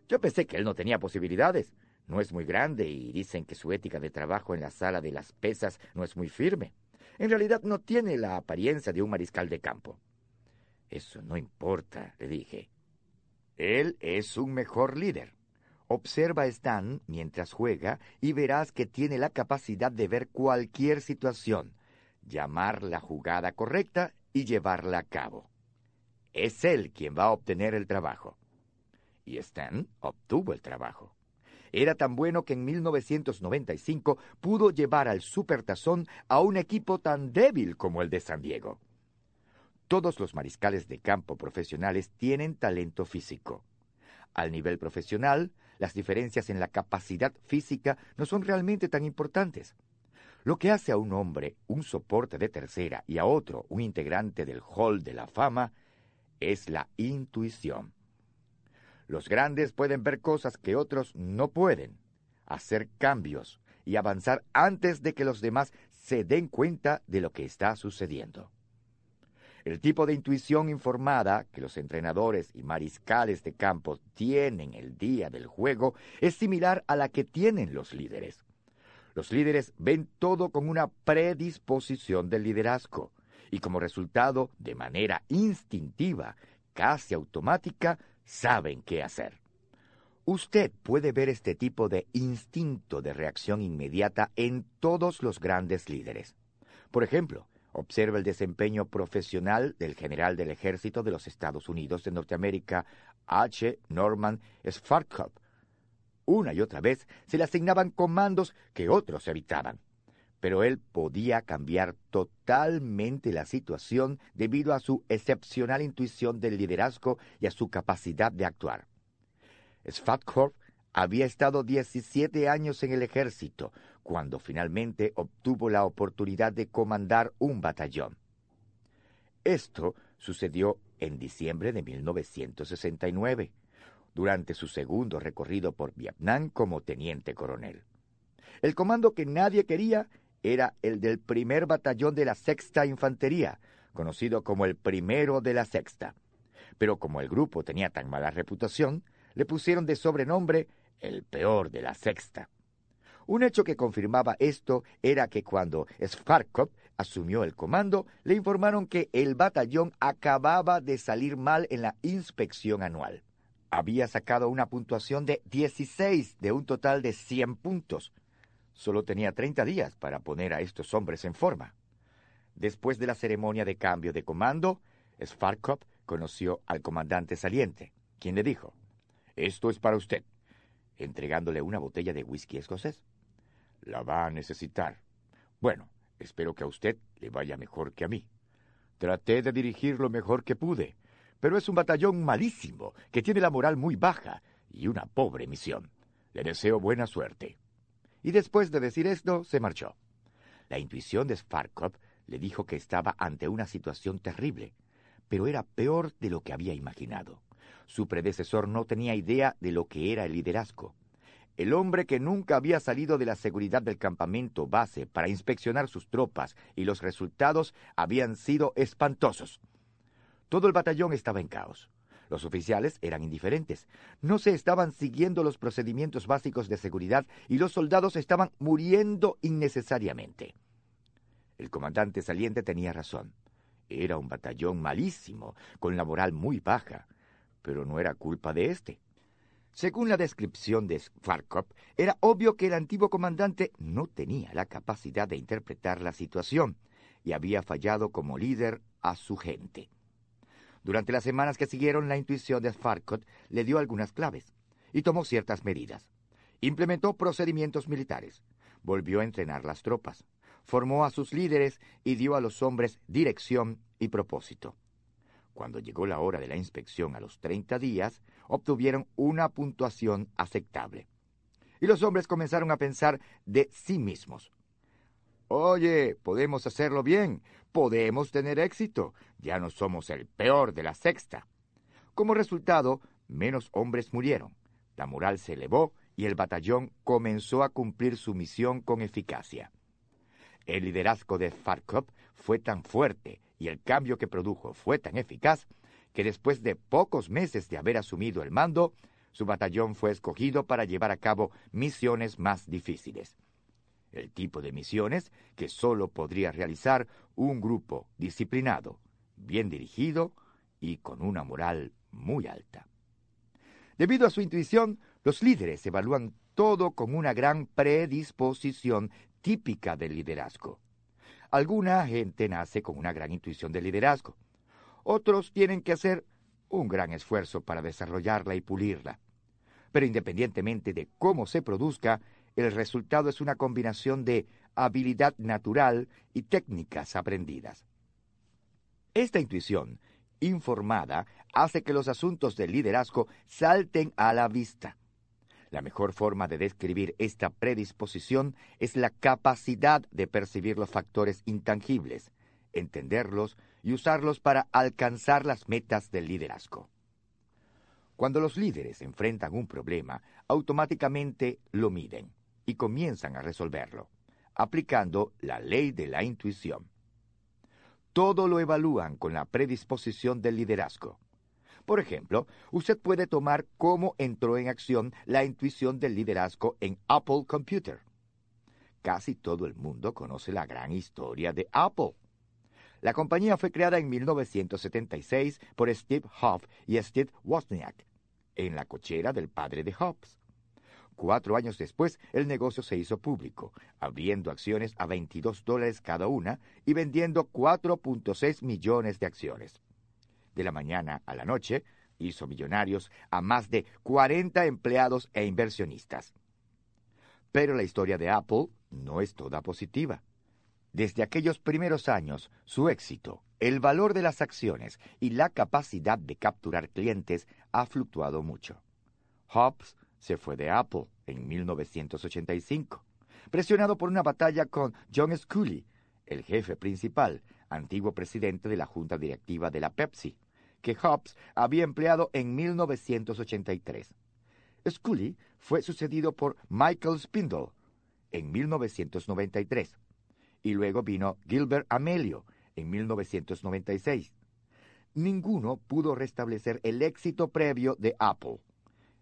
Yo pensé que él no tenía posibilidades. No es muy grande y dicen que su ética de trabajo en la sala de las pesas no es muy firme. En realidad no tiene la apariencia de un mariscal de campo. Eso no importa, le dije. Él es un mejor líder. Observa a Stan mientras juega y verás que tiene la capacidad de ver cualquier situación, llamar la jugada correcta y llevarla a cabo. Es él quien va a obtener el trabajo. Y Stan obtuvo el trabajo. Era tan bueno que en 1995 pudo llevar al Supertazón a un equipo tan débil como el de San Diego. Todos los mariscales de campo profesionales tienen talento físico. Al nivel profesional, las diferencias en la capacidad física no son realmente tan importantes. Lo que hace a un hombre un soporte de tercera y a otro un integrante del Hall de la Fama es la intuición. Los grandes pueden ver cosas que otros no pueden, hacer cambios y avanzar antes de que los demás se den cuenta de lo que está sucediendo. El tipo de intuición informada que los entrenadores y mariscales de campo tienen el día del juego es similar a la que tienen los líderes. Los líderes ven todo con una predisposición del liderazgo y como resultado, de manera instintiva, casi automática, saben qué hacer. Usted puede ver este tipo de instinto de reacción inmediata en todos los grandes líderes. Por ejemplo, Observa el desempeño profesional del general del ejército de los Estados Unidos de Norteamérica, H. Norman Schwarzkopf. Una y otra vez se le asignaban comandos que otros evitaban, pero él podía cambiar totalmente la situación debido a su excepcional intuición del liderazgo y a su capacidad de actuar. Schwarzkopf había estado 17 años en el ejército, cuando finalmente obtuvo la oportunidad de comandar un batallón. Esto sucedió en diciembre de 1969, durante su segundo recorrido por Vietnam como teniente coronel. El comando que nadie quería era el del primer batallón de la Sexta Infantería, conocido como el primero de la Sexta. Pero como el grupo tenía tan mala reputación, le pusieron de sobrenombre el peor de la Sexta. Un hecho que confirmaba esto era que cuando Svarkov asumió el comando, le informaron que el batallón acababa de salir mal en la inspección anual. Había sacado una puntuación de 16 de un total de 100 puntos. Solo tenía 30 días para poner a estos hombres en forma. Después de la ceremonia de cambio de comando, Svarkov conoció al comandante saliente, quien le dijo, Esto es para usted, entregándole una botella de whisky escocés. La va a necesitar. Bueno, espero que a usted le vaya mejor que a mí. Traté de dirigir lo mejor que pude, pero es un batallón malísimo, que tiene la moral muy baja y una pobre misión. Le deseo buena suerte. Y después de decir esto, se marchó. La intuición de Sparkov le dijo que estaba ante una situación terrible, pero era peor de lo que había imaginado. Su predecesor no tenía idea de lo que era el liderazgo el hombre que nunca había salido de la seguridad del campamento base para inspeccionar sus tropas y los resultados habían sido espantosos. Todo el batallón estaba en caos. Los oficiales eran indiferentes. No se estaban siguiendo los procedimientos básicos de seguridad y los soldados estaban muriendo innecesariamente. El comandante saliente tenía razón. Era un batallón malísimo, con la moral muy baja, pero no era culpa de éste. Según la descripción de Farkop, era obvio que el antiguo comandante no tenía la capacidad de interpretar la situación y había fallado como líder a su gente. Durante las semanas que siguieron, la intuición de Farkot le dio algunas claves y tomó ciertas medidas. Implementó procedimientos militares, volvió a entrenar las tropas, formó a sus líderes y dio a los hombres dirección y propósito. Cuando llegó la hora de la inspección a los 30 días, obtuvieron una puntuación aceptable. Y los hombres comenzaron a pensar de sí mismos. Oye, podemos hacerlo bien, podemos tener éxito, ya no somos el peor de la sexta. Como resultado, menos hombres murieron, la moral se elevó y el batallón comenzó a cumplir su misión con eficacia. El liderazgo de Farkop fue tan fuerte y el cambio que produjo fue tan eficaz que después de pocos meses de haber asumido el mando, su batallón fue escogido para llevar a cabo misiones más difíciles el tipo de misiones que solo podría realizar un grupo disciplinado, bien dirigido y con una moral muy alta. Debido a su intuición, los líderes evalúan todo con una gran predisposición típica del liderazgo. Alguna gente nace con una gran intuición de liderazgo. Otros tienen que hacer un gran esfuerzo para desarrollarla y pulirla. Pero independientemente de cómo se produzca, el resultado es una combinación de habilidad natural y técnicas aprendidas. Esta intuición informada hace que los asuntos del liderazgo salten a la vista. La mejor forma de describir esta predisposición es la capacidad de percibir los factores intangibles, entenderlos y usarlos para alcanzar las metas del liderazgo. Cuando los líderes enfrentan un problema, automáticamente lo miden y comienzan a resolverlo, aplicando la ley de la intuición. Todo lo evalúan con la predisposición del liderazgo. Por ejemplo, usted puede tomar cómo entró en acción la intuición del liderazgo en Apple Computer. Casi todo el mundo conoce la gran historia de Apple. La compañía fue creada en 1976 por Steve Hoff y Steve Wozniak, en la cochera del padre de Hobbs. Cuatro años después, el negocio se hizo público, abriendo acciones a 22 dólares cada una y vendiendo 4.6 millones de acciones. De la mañana a la noche, hizo millonarios a más de 40 empleados e inversionistas. Pero la historia de Apple no es toda positiva. Desde aquellos primeros años, su éxito, el valor de las acciones y la capacidad de capturar clientes ha fluctuado mucho. Hobbs se fue de Apple en 1985, presionado por una batalla con John Scully, el jefe principal, antiguo presidente de la junta directiva de la Pepsi, que Hobbs había empleado en 1983. Scully fue sucedido por Michael Spindle en 1993 y luego vino Gilbert Amelio en 1996. Ninguno pudo restablecer el éxito previo de Apple.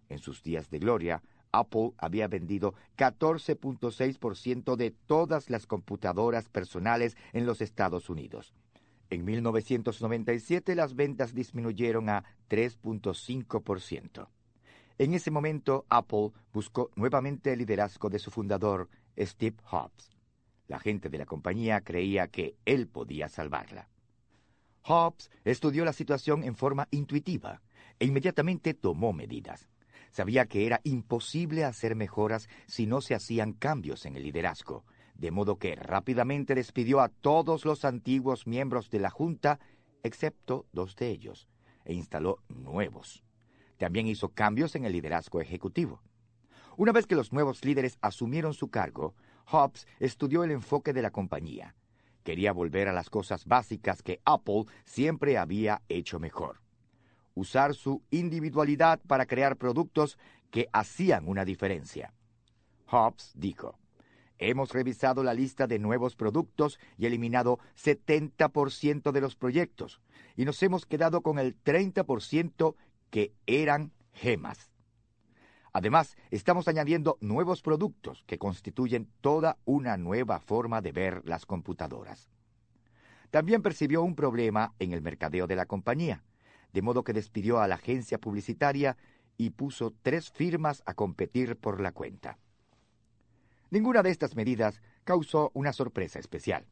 En sus días de gloria, Apple había vendido 14.6% de todas las computadoras personales en los Estados Unidos. En 1997 las ventas disminuyeron a 3.5%. En ese momento Apple buscó nuevamente el liderazgo de su fundador, Steve Jobs. La gente de la compañía creía que él podía salvarla. Jobs estudió la situación en forma intuitiva e inmediatamente tomó medidas. Sabía que era imposible hacer mejoras si no se hacían cambios en el liderazgo, de modo que rápidamente despidió a todos los antiguos miembros de la Junta, excepto dos de ellos, e instaló nuevos. También hizo cambios en el liderazgo ejecutivo. Una vez que los nuevos líderes asumieron su cargo, Hobbes estudió el enfoque de la compañía. Quería volver a las cosas básicas que Apple siempre había hecho mejor usar su individualidad para crear productos que hacían una diferencia. Hobbes dijo, Hemos revisado la lista de nuevos productos y eliminado 70% de los proyectos, y nos hemos quedado con el 30% que eran gemas. Además, estamos añadiendo nuevos productos que constituyen toda una nueva forma de ver las computadoras. También percibió un problema en el mercadeo de la compañía de modo que despidió a la agencia publicitaria y puso tres firmas a competir por la cuenta. Ninguna de estas medidas causó una sorpresa especial.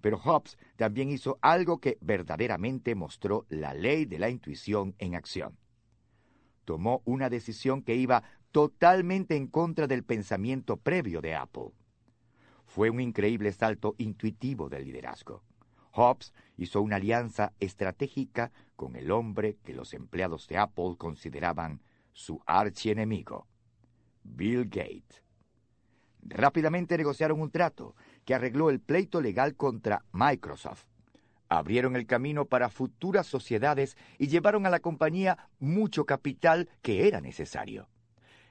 Pero Hobbes también hizo algo que verdaderamente mostró la ley de la intuición en acción. Tomó una decisión que iba totalmente en contra del pensamiento previo de Apple. Fue un increíble salto intuitivo del liderazgo. Hobbes hizo una alianza estratégica con el hombre que los empleados de Apple consideraban su archienemigo, Bill Gates. Rápidamente negociaron un trato que arregló el pleito legal contra Microsoft. Abrieron el camino para futuras sociedades y llevaron a la compañía mucho capital que era necesario.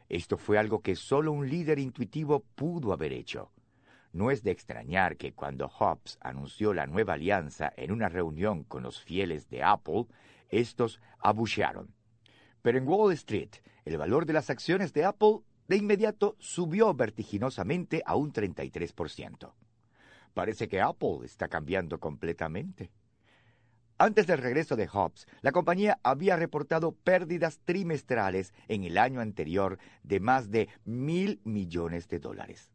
Esto fue algo que solo un líder intuitivo pudo haber hecho. No es de extrañar que cuando Hobbes anunció la nueva alianza en una reunión con los fieles de Apple, estos abuchearon. Pero en Wall Street, el valor de las acciones de Apple de inmediato subió vertiginosamente a un 33%. Parece que Apple está cambiando completamente. Antes del regreso de Hobbes, la compañía había reportado pérdidas trimestrales en el año anterior de más de mil millones de dólares.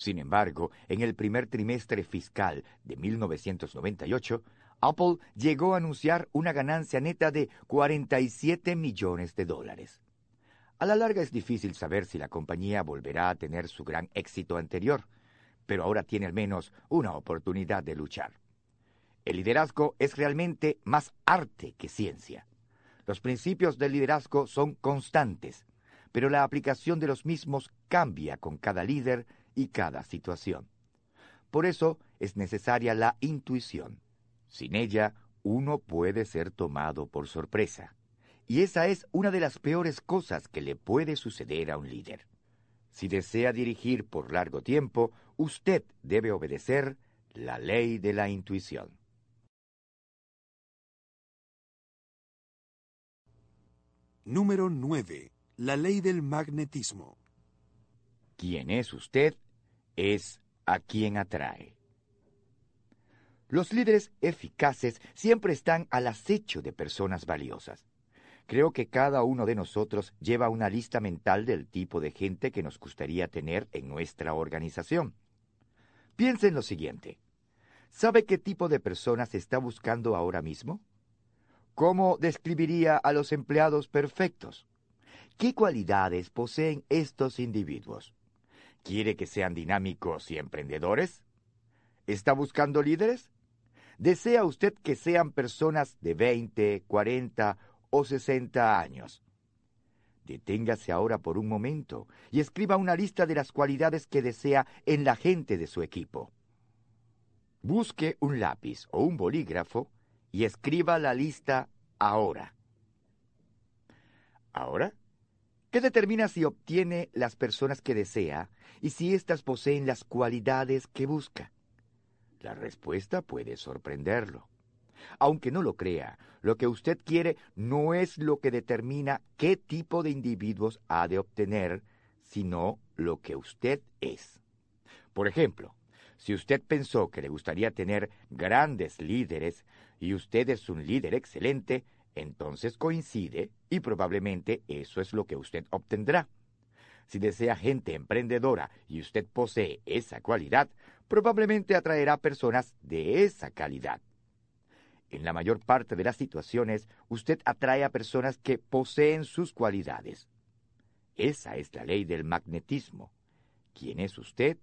Sin embargo, en el primer trimestre fiscal de 1998, Apple llegó a anunciar una ganancia neta de 47 millones de dólares. A la larga es difícil saber si la compañía volverá a tener su gran éxito anterior, pero ahora tiene al menos una oportunidad de luchar. El liderazgo es realmente más arte que ciencia. Los principios del liderazgo son constantes, pero la aplicación de los mismos cambia con cada líder y cada situación. Por eso es necesaria la intuición. Sin ella, uno puede ser tomado por sorpresa. Y esa es una de las peores cosas que le puede suceder a un líder. Si desea dirigir por largo tiempo, usted debe obedecer la ley de la intuición. Número 9. La ley del magnetismo. Quien es usted es a quien atrae. Los líderes eficaces siempre están al acecho de personas valiosas. Creo que cada uno de nosotros lleva una lista mental del tipo de gente que nos gustaría tener en nuestra organización. Piense en lo siguiente. ¿Sabe qué tipo de personas está buscando ahora mismo? ¿Cómo describiría a los empleados perfectos? ¿Qué cualidades poseen estos individuos? ¿Quiere que sean dinámicos y emprendedores? ¿Está buscando líderes? ¿Desea usted que sean personas de 20, 40 o 60 años. Deténgase ahora por un momento y escriba una lista de las cualidades que desea en la gente de su equipo. Busque un lápiz o un bolígrafo y escriba la lista ahora. ¿Ahora? ¿Qué determina si obtiene las personas que desea y si éstas poseen las cualidades que busca? La respuesta puede sorprenderlo. Aunque no lo crea, lo que usted quiere no es lo que determina qué tipo de individuos ha de obtener, sino lo que usted es. Por ejemplo, si usted pensó que le gustaría tener grandes líderes y usted es un líder excelente, entonces coincide y probablemente eso es lo que usted obtendrá. Si desea gente emprendedora y usted posee esa cualidad, probablemente atraerá personas de esa calidad. En la mayor parte de las situaciones, usted atrae a personas que poseen sus cualidades. Esa es la ley del magnetismo. Quien es usted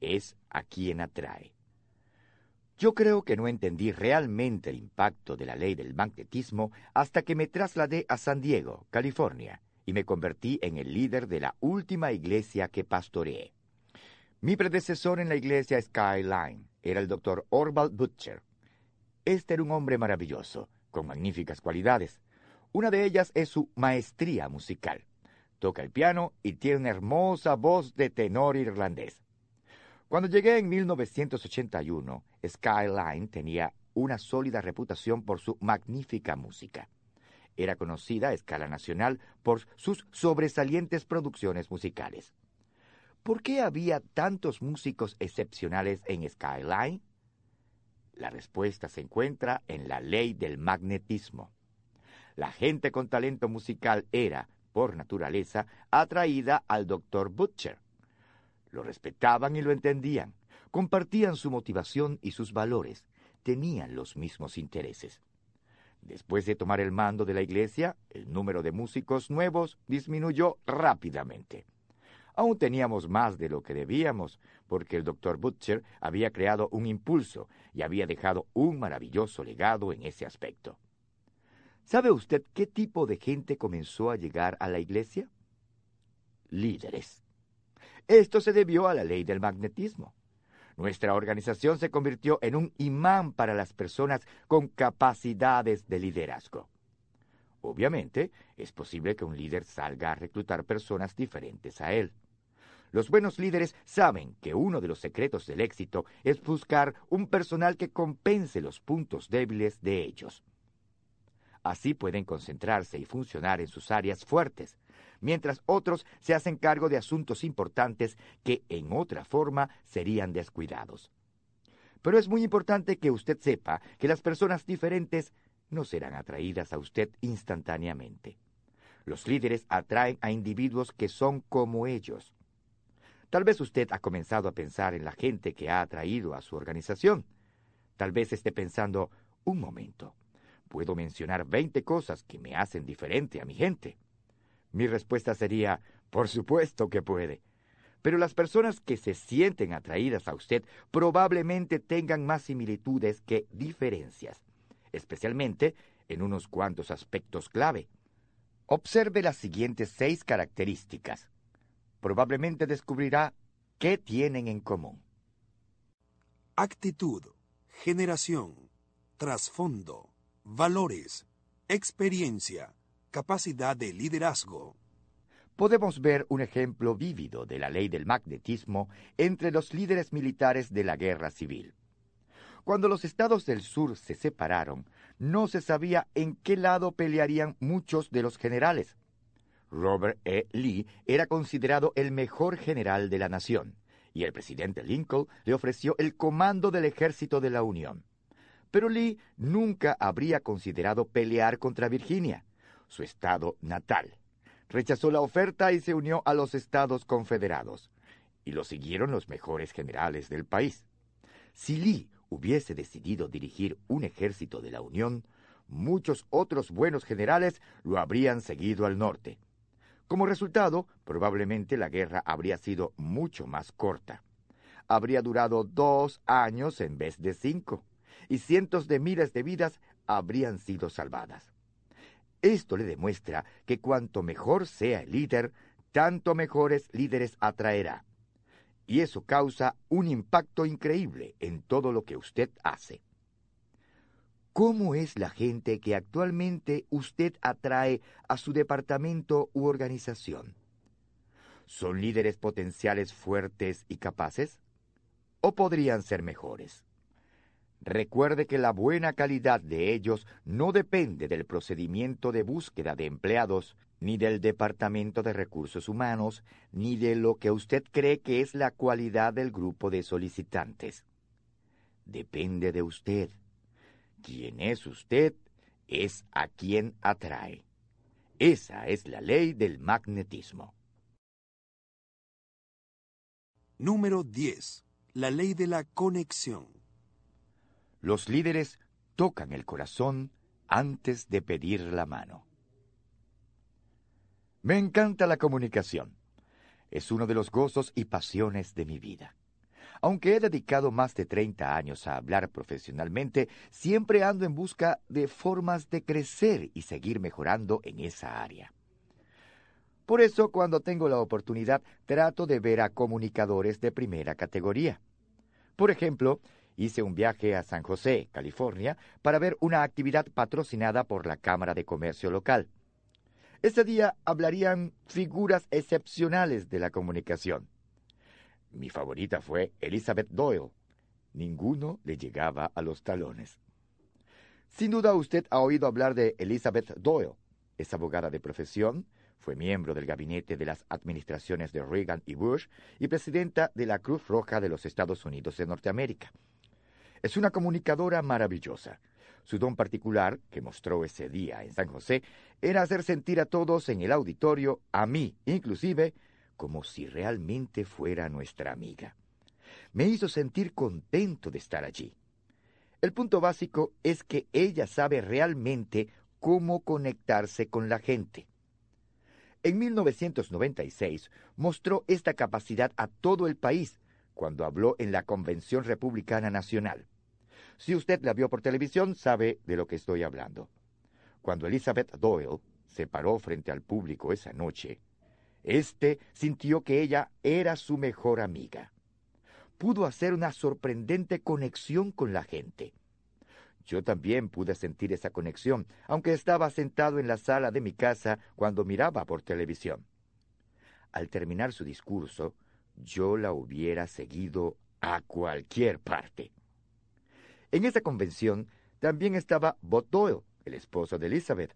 es a quien atrae. Yo creo que no entendí realmente el impacto de la ley del magnetismo hasta que me trasladé a San Diego, California, y me convertí en el líder de la última iglesia que pastoreé. Mi predecesor en la iglesia Skyline era el doctor Orvald Butcher, este era un hombre maravilloso, con magníficas cualidades. Una de ellas es su maestría musical. Toca el piano y tiene una hermosa voz de tenor irlandés. Cuando llegué en 1981, Skyline tenía una sólida reputación por su magnífica música. Era conocida a escala nacional por sus sobresalientes producciones musicales. ¿Por qué había tantos músicos excepcionales en Skyline? La respuesta se encuentra en la ley del magnetismo. La gente con talento musical era, por naturaleza atraída al doctor Butcher. Lo respetaban y lo entendían, compartían su motivación y sus valores, tenían los mismos intereses. Después de tomar el mando de la iglesia, el número de músicos nuevos disminuyó rápidamente. Aún teníamos más de lo que debíamos, porque el doctor Butcher había creado un impulso y había dejado un maravilloso legado en ese aspecto. ¿Sabe usted qué tipo de gente comenzó a llegar a la iglesia? Líderes. Esto se debió a la ley del magnetismo. Nuestra organización se convirtió en un imán para las personas con capacidades de liderazgo. Obviamente, es posible que un líder salga a reclutar personas diferentes a él. Los buenos líderes saben que uno de los secretos del éxito es buscar un personal que compense los puntos débiles de ellos. Así pueden concentrarse y funcionar en sus áreas fuertes, mientras otros se hacen cargo de asuntos importantes que en otra forma serían descuidados. Pero es muy importante que usted sepa que las personas diferentes no serán atraídas a usted instantáneamente. Los líderes atraen a individuos que son como ellos. Tal vez usted ha comenzado a pensar en la gente que ha atraído a su organización. Tal vez esté pensando, un momento, puedo mencionar veinte cosas que me hacen diferente a mi gente. Mi respuesta sería, por supuesto que puede. Pero las personas que se sienten atraídas a usted probablemente tengan más similitudes que diferencias, especialmente en unos cuantos aspectos clave. Observe las siguientes seis características. Probablemente descubrirá qué tienen en común. Actitud, generación, trasfondo, valores, experiencia, capacidad de liderazgo. Podemos ver un ejemplo vívido de la ley del magnetismo entre los líderes militares de la guerra civil. Cuando los estados del sur se separaron, no se sabía en qué lado pelearían muchos de los generales. Robert E. Lee era considerado el mejor general de la nación, y el presidente Lincoln le ofreció el comando del ejército de la Unión. Pero Lee nunca habría considerado pelear contra Virginia, su estado natal. Rechazó la oferta y se unió a los Estados Confederados, y lo siguieron los mejores generales del país. Si Lee hubiese decidido dirigir un ejército de la Unión, muchos otros buenos generales lo habrían seguido al norte. Como resultado, probablemente la guerra habría sido mucho más corta. Habría durado dos años en vez de cinco y cientos de miles de vidas habrían sido salvadas. Esto le demuestra que cuanto mejor sea el líder, tanto mejores líderes atraerá. Y eso causa un impacto increíble en todo lo que usted hace. ¿Cómo es la gente que actualmente usted atrae a su departamento u organización? ¿Son líderes potenciales fuertes y capaces? ¿O podrían ser mejores? Recuerde que la buena calidad de ellos no depende del procedimiento de búsqueda de empleados, ni del Departamento de Recursos Humanos, ni de lo que usted cree que es la cualidad del grupo de solicitantes. Depende de usted. Quien es usted es a quien atrae. Esa es la ley del magnetismo. Número 10. La ley de la conexión. Los líderes tocan el corazón antes de pedir la mano. Me encanta la comunicación. Es uno de los gozos y pasiones de mi vida. Aunque he dedicado más de 30 años a hablar profesionalmente, siempre ando en busca de formas de crecer y seguir mejorando en esa área. Por eso, cuando tengo la oportunidad, trato de ver a comunicadores de primera categoría. Por ejemplo, hice un viaje a San José, California, para ver una actividad patrocinada por la Cámara de Comercio local. Ese día hablarían figuras excepcionales de la comunicación. Mi favorita fue Elizabeth Doyle. Ninguno le llegaba a los talones. Sin duda usted ha oído hablar de Elizabeth Doyle. Es abogada de profesión, fue miembro del gabinete de las administraciones de Reagan y Bush y presidenta de la Cruz Roja de los Estados Unidos de Norteamérica. Es una comunicadora maravillosa. Su don particular, que mostró ese día en San José, era hacer sentir a todos en el auditorio, a mí inclusive, como si realmente fuera nuestra amiga. Me hizo sentir contento de estar allí. El punto básico es que ella sabe realmente cómo conectarse con la gente. En 1996 mostró esta capacidad a todo el país cuando habló en la Convención Republicana Nacional. Si usted la vio por televisión, sabe de lo que estoy hablando. Cuando Elizabeth Doyle se paró frente al público esa noche, éste sintió que ella era su mejor amiga. Pudo hacer una sorprendente conexión con la gente. Yo también pude sentir esa conexión, aunque estaba sentado en la sala de mi casa cuando miraba por televisión. Al terminar su discurso, yo la hubiera seguido a cualquier parte. En esa convención también estaba Bob Doyle, el esposo de Elizabeth,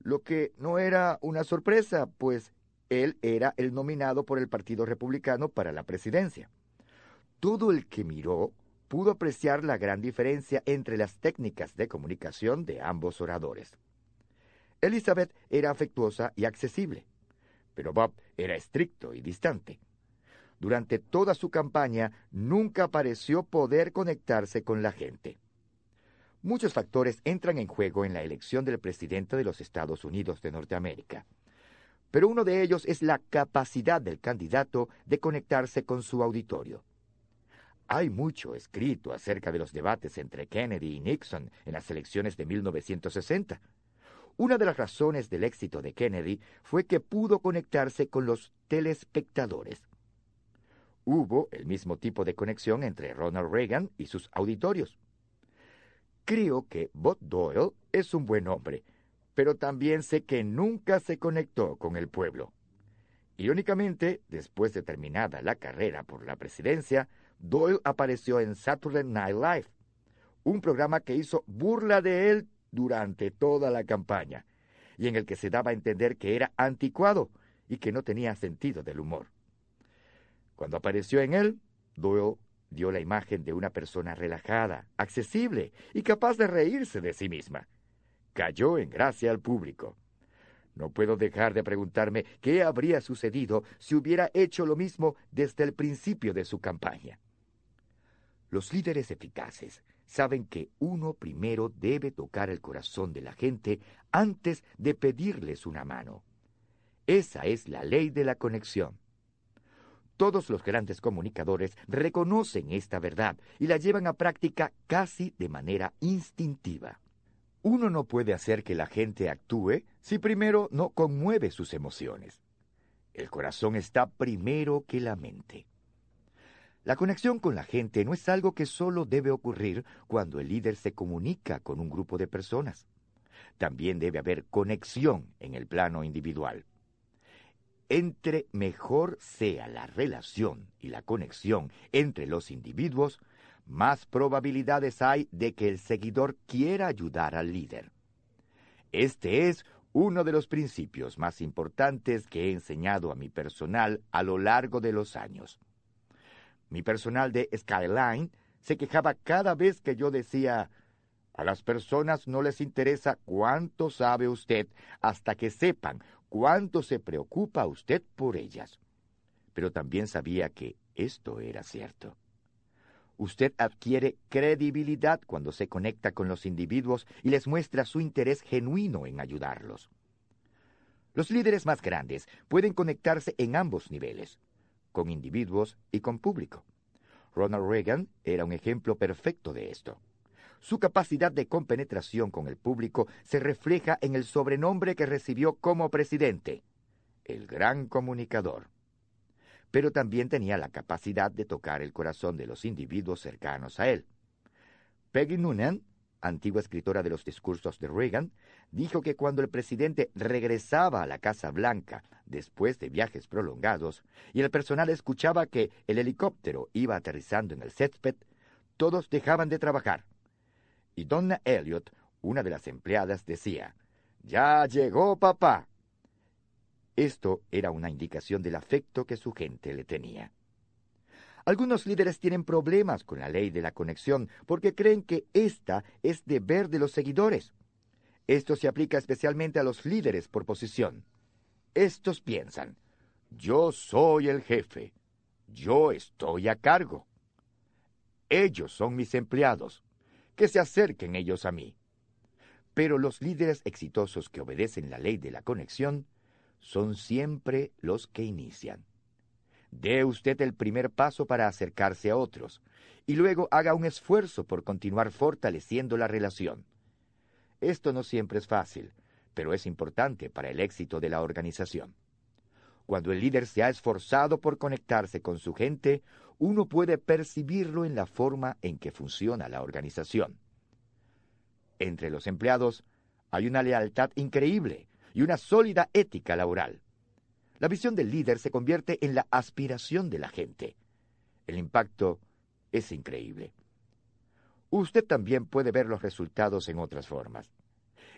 lo que no era una sorpresa, pues él era el nominado por el Partido Republicano para la presidencia. Todo el que miró pudo apreciar la gran diferencia entre las técnicas de comunicación de ambos oradores. Elizabeth era afectuosa y accesible, pero Bob era estricto y distante. Durante toda su campaña nunca pareció poder conectarse con la gente. Muchos factores entran en juego en la elección del presidente de los Estados Unidos de Norteamérica. Pero uno de ellos es la capacidad del candidato de conectarse con su auditorio. Hay mucho escrito acerca de los debates entre Kennedy y Nixon en las elecciones de 1960. Una de las razones del éxito de Kennedy fue que pudo conectarse con los telespectadores hubo el mismo tipo de conexión entre Ronald Reagan y sus auditorios. Creo que Bob Doyle es un buen hombre, pero también sé que nunca se conectó con el pueblo. Irónicamente, después de terminada la carrera por la presidencia, Doyle apareció en Saturday Night Live, un programa que hizo burla de él durante toda la campaña, y en el que se daba a entender que era anticuado y que no tenía sentido del humor. Cuando apareció en él, Doyle dio la imagen de una persona relajada, accesible y capaz de reírse de sí misma. Cayó en gracia al público. No puedo dejar de preguntarme qué habría sucedido si hubiera hecho lo mismo desde el principio de su campaña. Los líderes eficaces saben que uno primero debe tocar el corazón de la gente antes de pedirles una mano. Esa es la ley de la conexión. Todos los grandes comunicadores reconocen esta verdad y la llevan a práctica casi de manera instintiva. Uno no puede hacer que la gente actúe si primero no conmueve sus emociones. El corazón está primero que la mente. La conexión con la gente no es algo que solo debe ocurrir cuando el líder se comunica con un grupo de personas. También debe haber conexión en el plano individual. Entre mejor sea la relación y la conexión entre los individuos, más probabilidades hay de que el seguidor quiera ayudar al líder. Este es uno de los principios más importantes que he enseñado a mi personal a lo largo de los años. Mi personal de Skyline se quejaba cada vez que yo decía, a las personas no les interesa cuánto sabe usted hasta que sepan cuánto se preocupa usted por ellas. Pero también sabía que esto era cierto. Usted adquiere credibilidad cuando se conecta con los individuos y les muestra su interés genuino en ayudarlos. Los líderes más grandes pueden conectarse en ambos niveles, con individuos y con público. Ronald Reagan era un ejemplo perfecto de esto. Su capacidad de compenetración con el público se refleja en el sobrenombre que recibió como presidente, el gran comunicador. Pero también tenía la capacidad de tocar el corazón de los individuos cercanos a él. Peggy Noonan, antigua escritora de los discursos de Reagan, dijo que cuando el presidente regresaba a la Casa Blanca después de viajes prolongados y el personal escuchaba que el helicóptero iba aterrizando en el césped, todos dejaban de trabajar y Donna Elliot, una de las empleadas, decía, Ya llegó papá. Esto era una indicación del afecto que su gente le tenía. Algunos líderes tienen problemas con la ley de la conexión porque creen que esta es deber de los seguidores. Esto se aplica especialmente a los líderes por posición. Estos piensan, yo soy el jefe, yo estoy a cargo. Ellos son mis empleados, que se acerquen ellos a mí. Pero los líderes exitosos que obedecen la ley de la conexión son siempre los que inician. Dé usted el primer paso para acercarse a otros, y luego haga un esfuerzo por continuar fortaleciendo la relación. Esto no siempre es fácil, pero es importante para el éxito de la organización. Cuando el líder se ha esforzado por conectarse con su gente, uno puede percibirlo en la forma en que funciona la organización. Entre los empleados hay una lealtad increíble y una sólida ética laboral. La visión del líder se convierte en la aspiración de la gente. El impacto es increíble. Usted también puede ver los resultados en otras formas.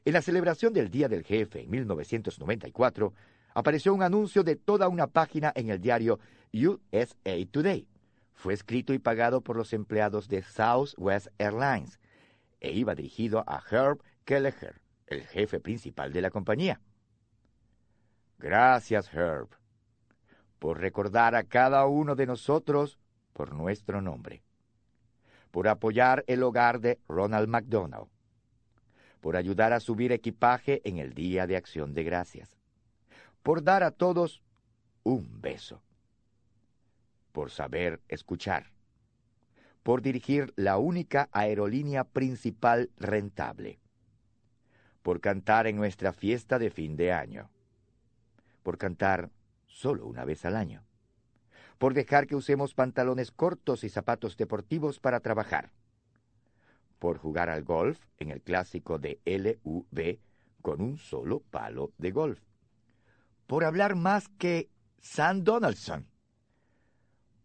En la celebración del Día del Jefe en 1994, apareció un anuncio de toda una página en el diario USA Today fue escrito y pagado por los empleados de Southwest Airlines e iba dirigido a Herb Kelleher, el jefe principal de la compañía. Gracias, Herb, por recordar a cada uno de nosotros por nuestro nombre, por apoyar el hogar de Ronald McDonald, por ayudar a subir equipaje en el Día de Acción de Gracias, por dar a todos un beso por saber escuchar, por dirigir la única aerolínea principal rentable, por cantar en nuestra fiesta de fin de año, por cantar solo una vez al año, por dejar que usemos pantalones cortos y zapatos deportivos para trabajar, por jugar al golf en el clásico de LUV con un solo palo de golf, por hablar más que Sam Donaldson,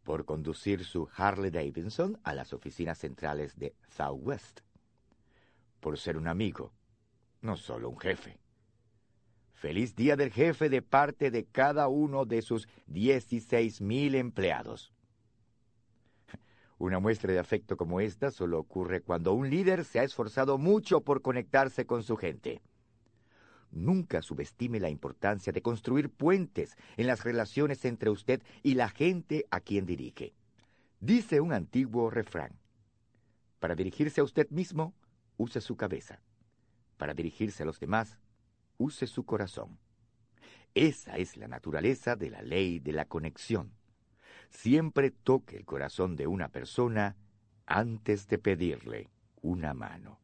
por conducir su Harley Davidson a las oficinas centrales de Southwest, por ser un amigo, no solo un jefe. Feliz Día del Jefe de parte de cada uno de sus 16 mil empleados. Una muestra de afecto como esta solo ocurre cuando un líder se ha esforzado mucho por conectarse con su gente. Nunca subestime la importancia de construir puentes en las relaciones entre usted y la gente a quien dirige. Dice un antiguo refrán, para dirigirse a usted mismo, use su cabeza. Para dirigirse a los demás, use su corazón. Esa es la naturaleza de la ley de la conexión. Siempre toque el corazón de una persona antes de pedirle una mano.